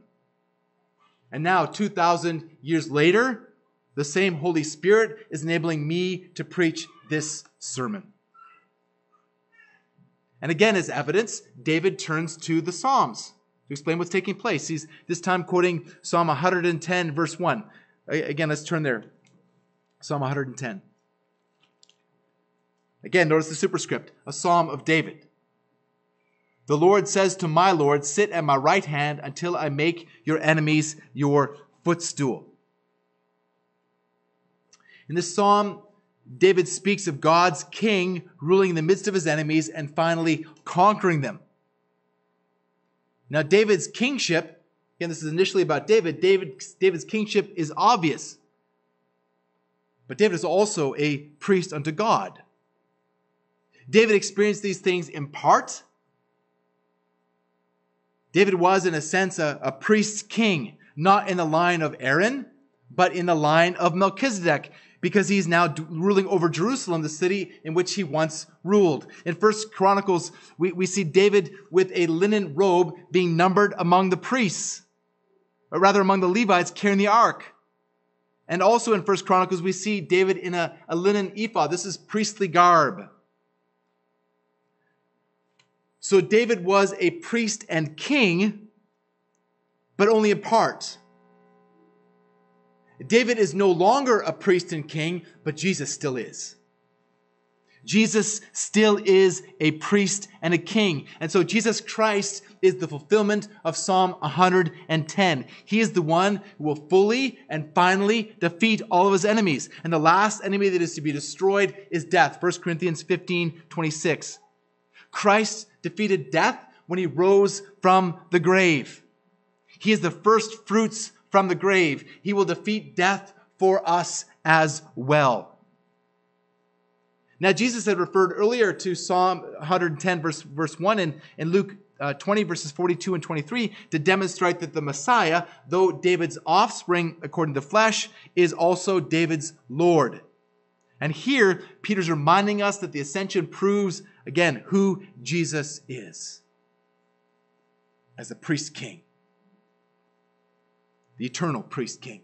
A: And now, 2,000 years later, the same Holy Spirit is enabling me to preach this sermon. And again, as evidence, David turns to the Psalms explain what's taking place. He's this time quoting Psalm 110, verse 1. Again, let's turn there. Psalm 110. Again, notice the superscript, a psalm of David. The Lord says to my Lord, Sit at my right hand until I make your enemies your footstool. In this psalm, David speaks of God's king ruling in the midst of his enemies and finally conquering them. Now, David's kingship, again, this is initially about David, David David's kingship is obvious. But David is also a priest unto God. David experienced these things in part. David was, in a sense, a, a priest king, not in the line of Aaron, but in the line of Melchizedek, because he's now d- ruling over Jerusalem, the city in which he once ruled. In First Chronicles, we, we see David with a linen robe being numbered among the priests, or rather among the Levites carrying the ark. And also in First Chronicles, we see David in a, a linen ephod. This is priestly garb. So David was a priest and king, but only in part. David is no longer a priest and king, but Jesus still is. Jesus still is a priest and a king. And so Jesus Christ is the fulfillment of Psalm 110. He is the one who will fully and finally defeat all of his enemies. And the last enemy that is to be destroyed is death. 1 Corinthians 15, 26. Christ defeated death when he rose from the grave. He is the first fruits from the grave. He will defeat death for us as well. Now, Jesus had referred earlier to Psalm 110, verse, verse 1, and in Luke uh, 20, verses 42 and 23, to demonstrate that the Messiah, though David's offspring according to flesh, is also David's Lord. And here, Peter's reminding us that the ascension proves, again, who Jesus is as the priest king, the eternal priest king.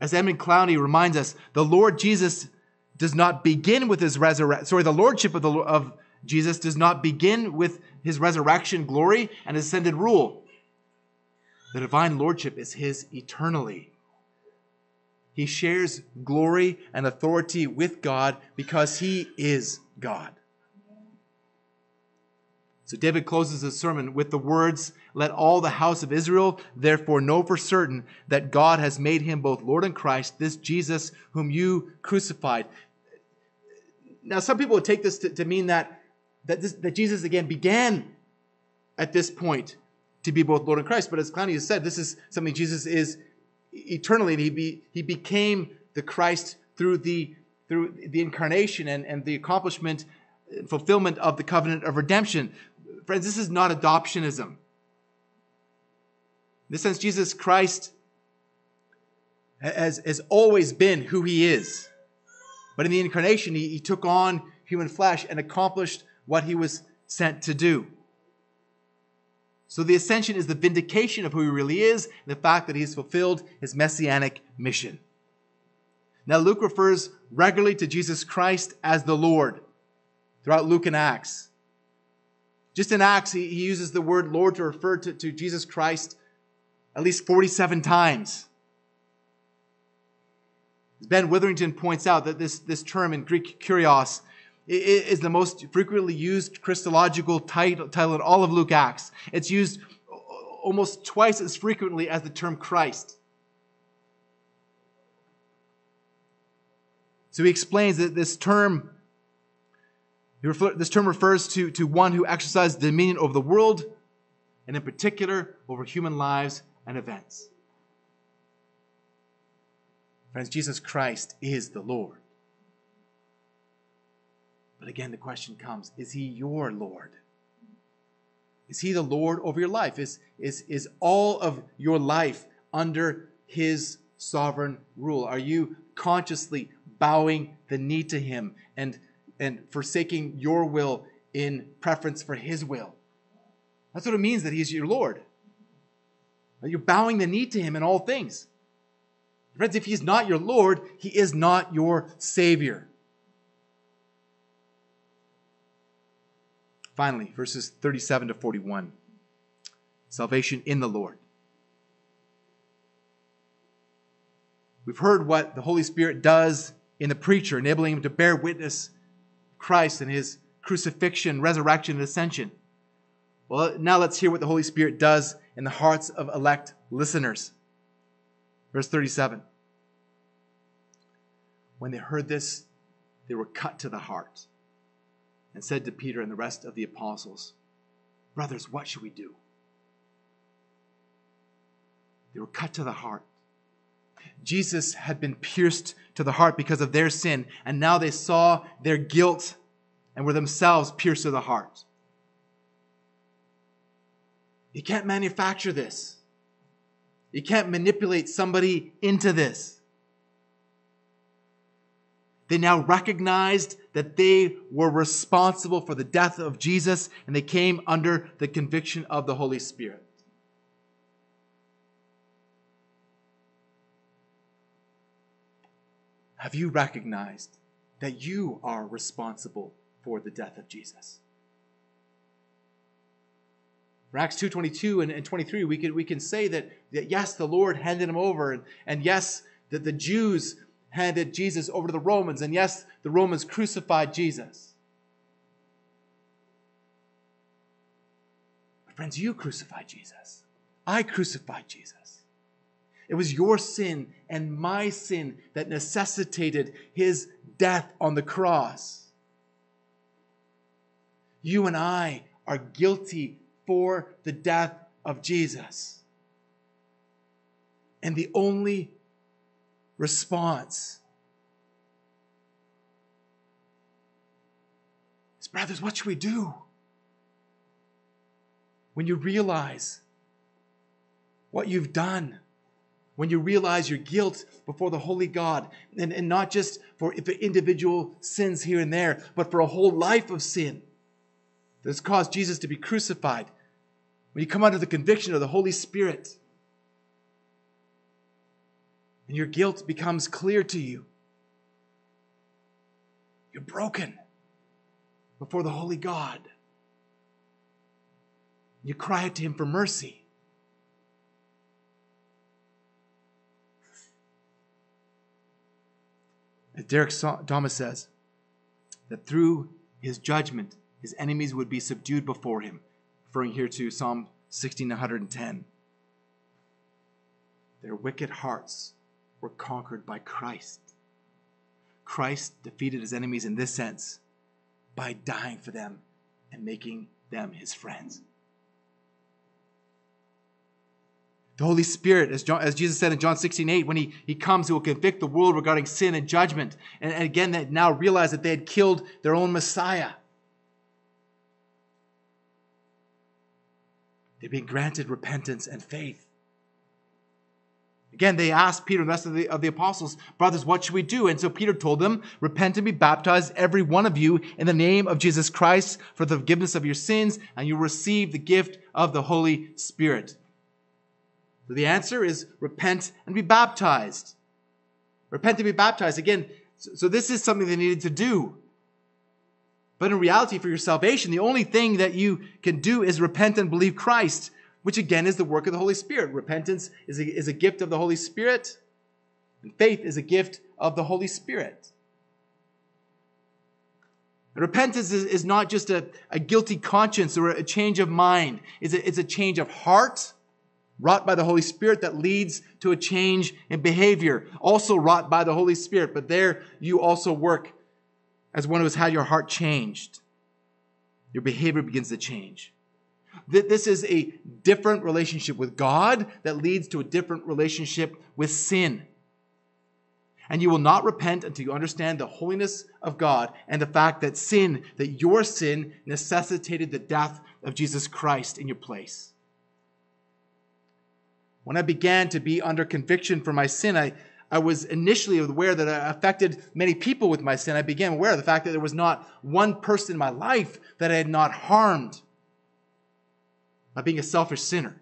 A: As Edmund Clowney reminds us, the Lord Jesus does not begin with his resurrection. Sorry, the lordship of, the, of Jesus does not begin with his resurrection glory and ascended rule. The divine lordship is his eternally. He shares glory and authority with God because he is God. So David closes his sermon with the words, Let all the house of Israel therefore know for certain that God has made him both Lord and Christ, this Jesus whom you crucified. Now, some people would take this to, to mean that, that, this, that Jesus again began at this point to be both Lord and Christ. But as Clowney has said, this is something Jesus is eternally, and he, be, he became the Christ through the, through the incarnation and, and the accomplishment, fulfillment of the covenant of redemption. Friends, this is not adoptionism. In this sense, Jesus Christ has, has always been who he is. But in the incarnation, he, he took on human flesh and accomplished what he was sent to do. So the ascension is the vindication of who he really is, and the fact that he has fulfilled his messianic mission. Now, Luke refers regularly to Jesus Christ as the Lord throughout Luke and Acts. Just in Acts, he, he uses the word Lord to refer to, to Jesus Christ at least 47 times. Ben Witherington points out that this, this term in Greek kurios is the most frequently used Christological title, title in all of Luke Acts. It's used almost twice as frequently as the term Christ. So he explains that this term, this term refers to, to one who exercises dominion over the world, and in particular over human lives and events. Friends, Jesus Christ is the Lord. But again, the question comes is he your Lord? Is he the Lord over your life? Is, is, is all of your life under his sovereign rule? Are you consciously bowing the knee to him and, and forsaking your will in preference for his will? That's what it means that he's your Lord. You're bowing the knee to him in all things. Friends, if he's not your Lord, he is not your Savior. Finally, verses 37 to 41 salvation in the Lord. We've heard what the Holy Spirit does in the preacher, enabling him to bear witness Christ and his crucifixion, resurrection, and ascension. Well, now let's hear what the Holy Spirit does in the hearts of elect listeners. Verse 37. When they heard this, they were cut to the heart and said to Peter and the rest of the apostles, Brothers, what should we do? They were cut to the heart. Jesus had been pierced to the heart because of their sin, and now they saw their guilt and were themselves pierced to the heart. You can't manufacture this. You can't manipulate somebody into this. They now recognized that they were responsible for the death of Jesus and they came under the conviction of the Holy Spirit. Have you recognized that you are responsible for the death of Jesus? For Acts 2.22 and, and 23, we can, we can say that, that yes, the Lord handed him over, and, and yes, that the Jews handed Jesus over to the Romans, and yes, the Romans crucified Jesus. But friends, you crucified Jesus. I crucified Jesus. It was your sin and my sin that necessitated his death on the cross. You and I are guilty for the death of Jesus. And the only response. His brothers, what should we do? When you realize what you've done, when you realize your guilt before the holy God, and, and not just for individual sins here and there, but for a whole life of sin that has caused Jesus to be crucified. When you come under the conviction of the Holy Spirit, and your guilt becomes clear to you. You're broken before the Holy God. You cry out to Him for mercy. As Derek Thomas says, that through his judgment, his enemies would be subdued before him, referring here to Psalm 1610. Their wicked hearts were conquered by Christ. Christ defeated his enemies in this sense by dying for them and making them his friends. The Holy Spirit, as, John, as Jesus said in John 16, 8, when he, he comes, he will convict the world regarding sin and judgment. And, and again, they now realize that they had killed their own Messiah. They've been granted repentance and faith. Again, they asked Peter and the rest of the, of the apostles, Brothers, what should we do? And so Peter told them, Repent and be baptized, every one of you, in the name of Jesus Christ for the forgiveness of your sins, and you receive the gift of the Holy Spirit. So the answer is repent and be baptized. Repent and be baptized. Again, so this is something they needed to do. But in reality, for your salvation, the only thing that you can do is repent and believe Christ which again is the work of the Holy Spirit. Repentance is a, is a gift of the Holy Spirit, and faith is a gift of the Holy Spirit. And repentance is, is not just a, a guilty conscience or a change of mind, it's a, it's a change of heart wrought by the Holy Spirit that leads to a change in behavior, also wrought by the Holy Spirit. But there you also work as one who has had your heart changed. Your behavior begins to change. This is a different relationship with God that leads to a different relationship with sin. And you will not repent until you understand the holiness of God and the fact that sin, that your sin necessitated the death of Jesus Christ in your place. When I began to be under conviction for my sin, I, I was initially aware that I affected many people with my sin. I began aware of the fact that there was not one person in my life that I had not harmed by being a selfish sinner.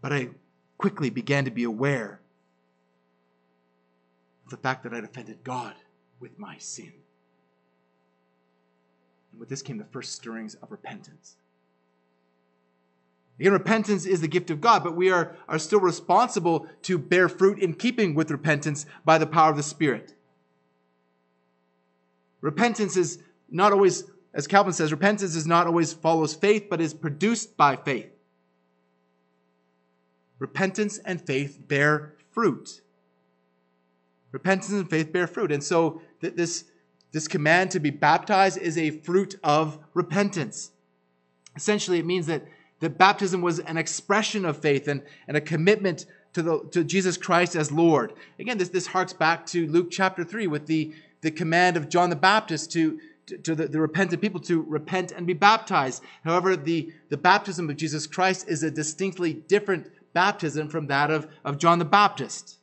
A: But I quickly began to be aware of the fact that I'd offended God with my sin. And with this came the first stirrings of repentance. Again, repentance is the gift of God, but we are, are still responsible to bear fruit in keeping with repentance by the power of the Spirit. Repentance is not always as Calvin says, repentance is not always follows faith, but is produced by faith. Repentance and faith bear fruit. Repentance and faith bear fruit. And so th- this, this command to be baptized is a fruit of repentance. Essentially, it means that, that baptism was an expression of faith and, and a commitment to, the, to Jesus Christ as Lord. Again, this, this harks back to Luke chapter 3 with the, the command of John the Baptist to, to, the, the, repentant people to repent and be baptized. However, the, the baptism of Jesus Christ is a distinctly different baptism from that of, of John the Baptist.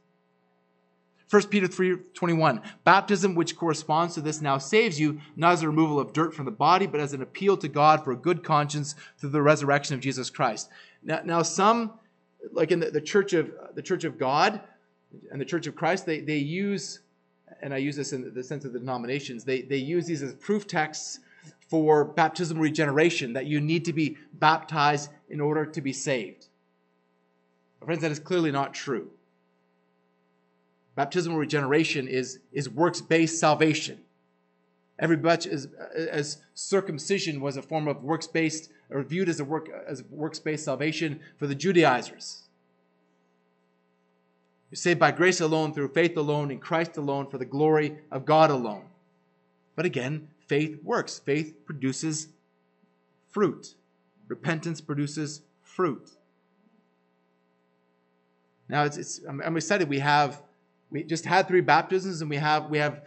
A: 1 Peter 3:21 Baptism which corresponds to this now saves you not as a removal of dirt from the body but as an appeal to God for a good conscience through the resurrection of Jesus Christ. Now, now some like in the, the church of the church of God and the church of Christ they, they use and I use this in the sense of the denominations, they, they use these as proof texts for baptismal regeneration, that you need to be baptized in order to be saved. Friends, that is clearly not true. Baptismal regeneration is, is works based salvation. Every much as, as circumcision was a form of works based, or viewed as a work as works based salvation for the Judaizers. You're saved by grace alone, through faith alone, in Christ alone, for the glory of God alone. But again, faith works. Faith produces fruit. Repentance produces fruit. Now, it's, it's, I'm excited. We have we just had three baptisms, and we have we have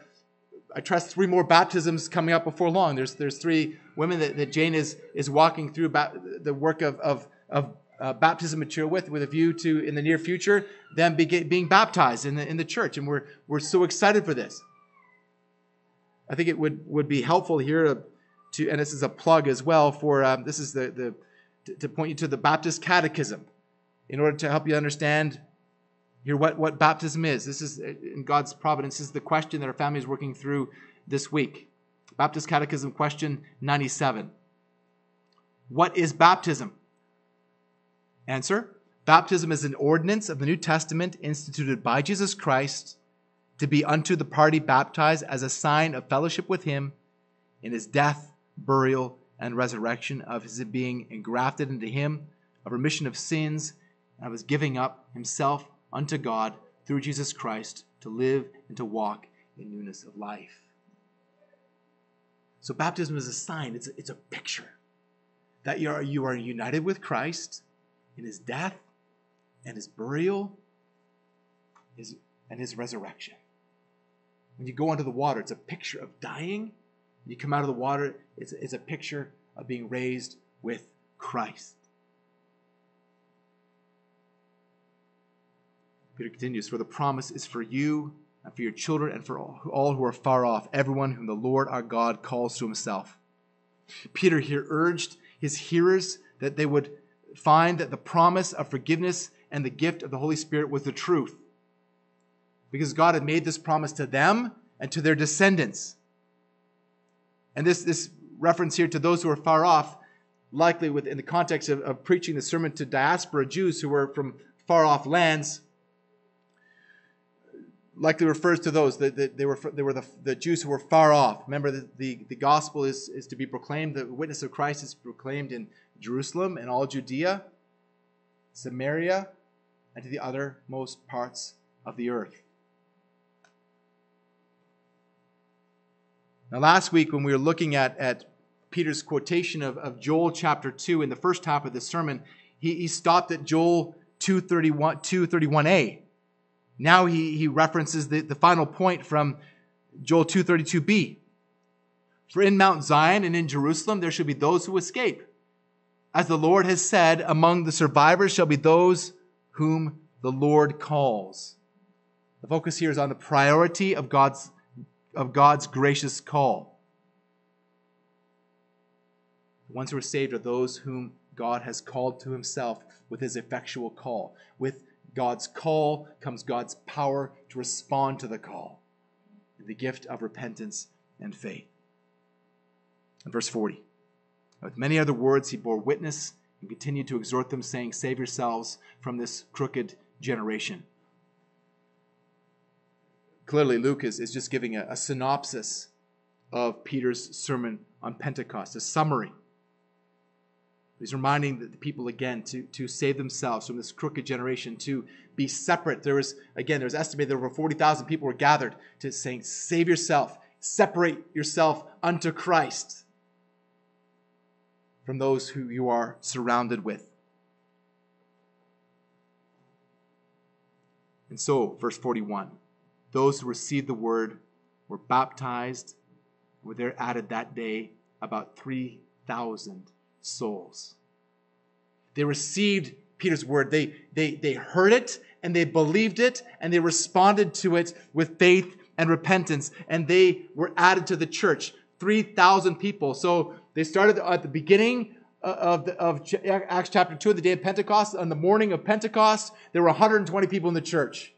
A: I trust three more baptisms coming up before long. There's there's three women that, that Jane is is walking through about the work of of, of uh, baptism material with, with a view to, in the near future, them be, being baptized in the, in the church. And we're, we're so excited for this. I think it would, would be helpful here to, to and this is a plug as well for, um, this is the, the to, to point you to the Baptist Catechism in order to help you understand here what, what baptism is. This is, in God's providence, this is the question that our family is working through this week. Baptist Catechism question 97. What is baptism? Answer Baptism is an ordinance of the New Testament instituted by Jesus Christ to be unto the party baptized as a sign of fellowship with him in his death, burial, and resurrection, of his being engrafted into him, of remission of sins, and of his giving up himself unto God through Jesus Christ to live and to walk in newness of life. So baptism is a sign, it's a, it's a picture that you are, you are united with Christ in his death and his burial his, and his resurrection. When you go under the water, it's a picture of dying. When you come out of the water, it's, it's a picture of being raised with Christ. Peter continues, For the promise is for you and for your children and for all who are far off, everyone whom the Lord our God calls to himself. Peter here urged his hearers that they would find that the promise of forgiveness and the gift of the Holy Spirit was the truth. Because God had made this promise to them and to their descendants. And this, this reference here to those who are far off, likely within the context of, of preaching the sermon to diaspora Jews who were from far off lands, likely refers to those that, that they were they were the, the Jews who were far off. Remember, the, the, the gospel is, is to be proclaimed. The witness of Christ is proclaimed in Jerusalem and all Judea, Samaria, and to the othermost parts of the earth. Now, last week when we were looking at, at Peter's quotation of, of Joel chapter 2 in the first half of the sermon, he, he stopped at Joel 231, 231a. Now he, he references the, the final point from Joel 232b. For in Mount Zion and in Jerusalem there shall be those who escape. As the Lord has said, among the survivors shall be those whom the Lord calls. The focus here is on the priority of God's, of God's gracious call. The ones who are saved are those whom God has called to himself with his effectual call. With God's call comes God's power to respond to the call, the gift of repentance and faith. In verse 40, with many other words, he bore witness and continued to exhort them, saying, Save yourselves from this crooked generation. Clearly, Luke is, is just giving a, a synopsis of Peter's sermon on Pentecost, a summary He's reminding the people again to, to save themselves from this crooked generation, to be separate. There was, again, there was estimated over 40,000 people were gathered to saying, Save yourself, separate yourself unto Christ from those who you are surrounded with. And so, verse 41 those who received the word were baptized, were there added that day about 3,000 souls. They received Peter's word. They, they, they heard it and they believed it and they responded to it with faith and repentance and they were added to the church. 3,000 people. So they started at the beginning uh, of, the, of Acts chapter 2, the day of Pentecost. On the morning of Pentecost, there were 120 people in the church.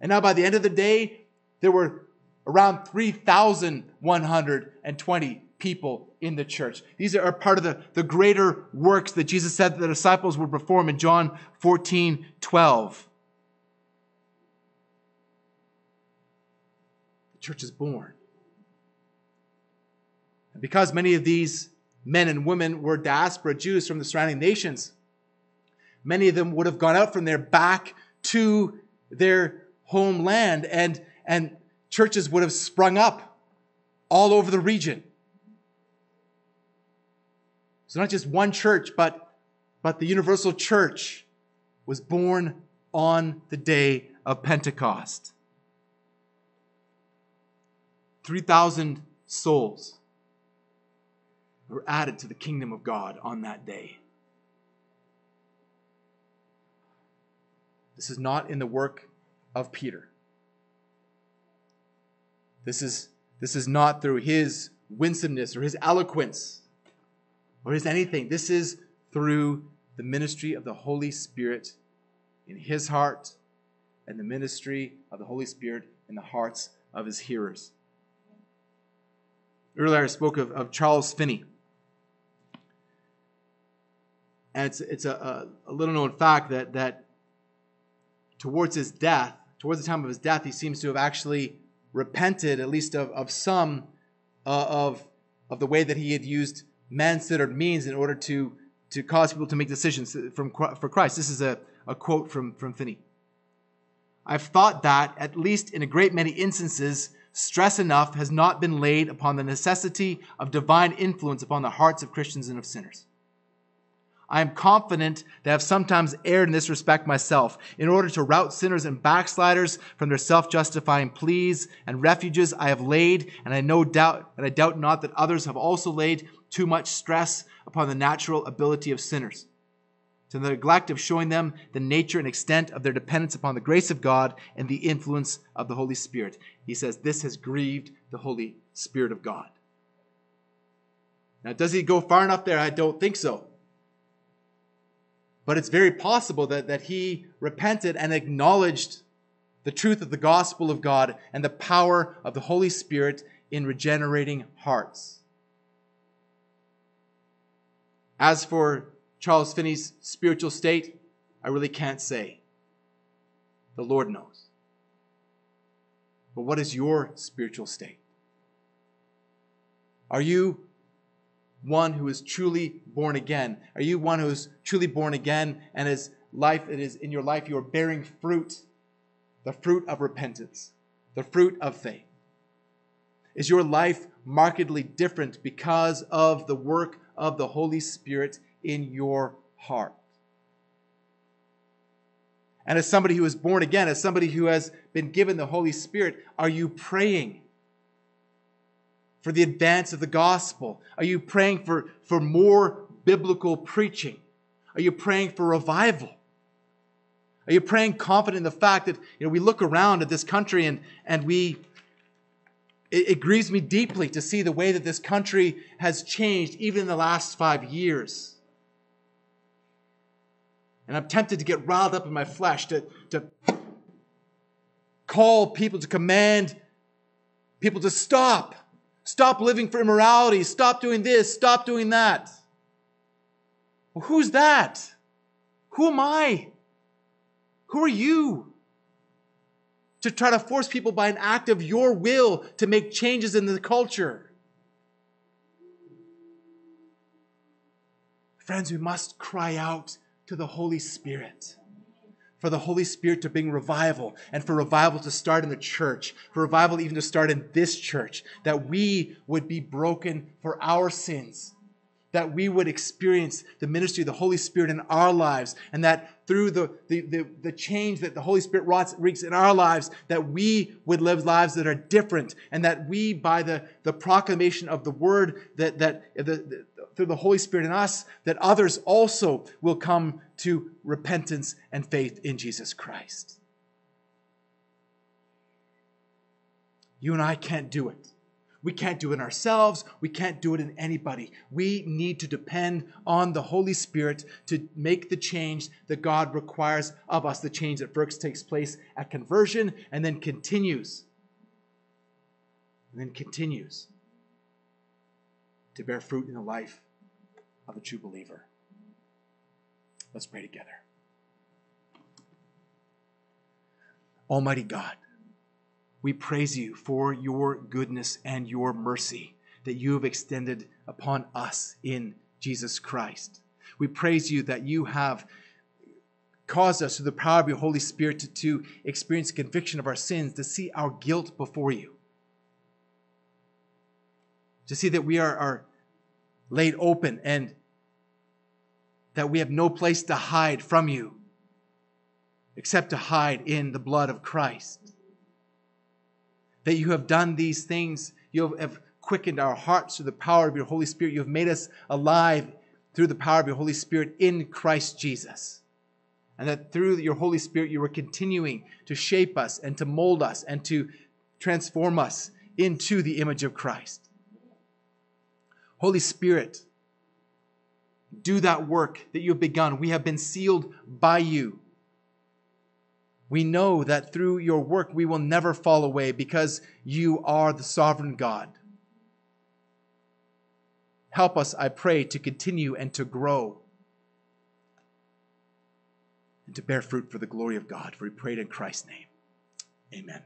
A: And now by the end of the day, there were around 3,120 people in the church. These are part of the, the greater works that Jesus said the disciples would perform in John 14 12. The church is born. And because many of these men and women were diaspora Jews from the surrounding nations, many of them would have gone out from there back to their homeland and, and churches would have sprung up all over the region. So not just one church, but, but the universal church was born on the day of Pentecost. 3,000 souls were added to the kingdom of God on that day. This is not in the work of Peter. This is, this is not through his winsomeness or his eloquence or is anything. This is through the ministry of the Holy Spirit in his heart and the ministry of the Holy Spirit in the hearts of his hearers. Earlier I spoke of, of Charles Finney. And it's, it's a, a, a little known fact that, that towards his death, towards the time of his death, he seems to have actually repented, at least of, of some uh, of, of the way that he had used man-centered means in order to, to cause people to make decisions from, for Christ. This is a, a quote from, from Finney. I've thought that, at least in a great many instances, stress enough has not been laid upon the necessity of divine influence upon the hearts of Christians and of sinners. I am confident that I have sometimes erred in this respect myself, in order to rout sinners and backsliders from their self-justifying pleas and refuges I have laid, and I no doubt, and I doubt not that others have also laid too much stress upon the natural ability of sinners. to the neglect of showing them the nature and extent of their dependence upon the grace of God and the influence of the Holy Spirit. He says this has grieved the Holy Spirit of God. Now, does he go far enough there? I don't think so. But it's very possible that, that he repented and acknowledged the truth of the gospel of God and the power of the Holy Spirit in regenerating hearts. As for Charles Finney's spiritual state, I really can't say. The Lord knows. But what is your spiritual state? Are you one who is truly born again? Are you one who is truly born again and is life it is in your life you are bearing fruit, the fruit of repentance, the fruit of faith? Is your life markedly different because of the work of the Holy Spirit in your heart? And as somebody who is born again, as somebody who has been given the Holy Spirit, are you praying for the advance of the gospel? Are you praying for, for more biblical preaching? Are you praying for revival? Are you praying confident in the fact that you know we look around at this country and, and we it, it grieves me deeply to see the way that this country has changed even in the last five years. And I'm tempted to get riled up in my flesh to, to call people, to command people to stop. Stop living for immorality. Stop doing this. Stop doing that. Well, who's that? Who am I? Who are you? To try to force people by an act of your will to make changes in the culture. Friends, we must cry out to the Holy Spirit for the Holy Spirit to bring revival and for revival to start in the church, for revival even to start in this church, that we would be broken for our sins, that we would experience the ministry of the Holy Spirit in our lives, and that through the, the, the, the change that the Holy Spirit wreaks in our lives, that we would live lives that are different, and that we, by the, the proclamation of the word, that, that the, the through the Holy Spirit in us, that others also will come to repentance and faith in Jesus Christ. You and I can't do it. We can't do it ourselves. We can't do it in anybody. We need to depend on the Holy Spirit to make the change that God requires of us, the change that first takes place at conversion and then continues. And then continues to bear fruit in the life of a true believer. Let's pray together. Almighty God, we praise you for your goodness and your mercy that you have extended upon us in Jesus Christ. We praise you that you have caused us through the power of your Holy Spirit to, to experience conviction of our sins, to see our guilt before you, to see that we are, are laid open and that we have no place to hide from you except to hide in the blood of Christ. That you have done these things, you have quickened our hearts through the power of your Holy Spirit. You have made us alive through the power of your Holy Spirit in Christ Jesus. And that through your Holy Spirit, you are continuing to shape us and to mold us and to transform us into the image of Christ. Holy Spirit, do that work that you have begun. We have been sealed by you. We know that through your work we will never fall away because you are the sovereign God. Help us, I pray, to continue and to grow and to bear fruit for the glory of God. For we pray in Christ's name. Amen.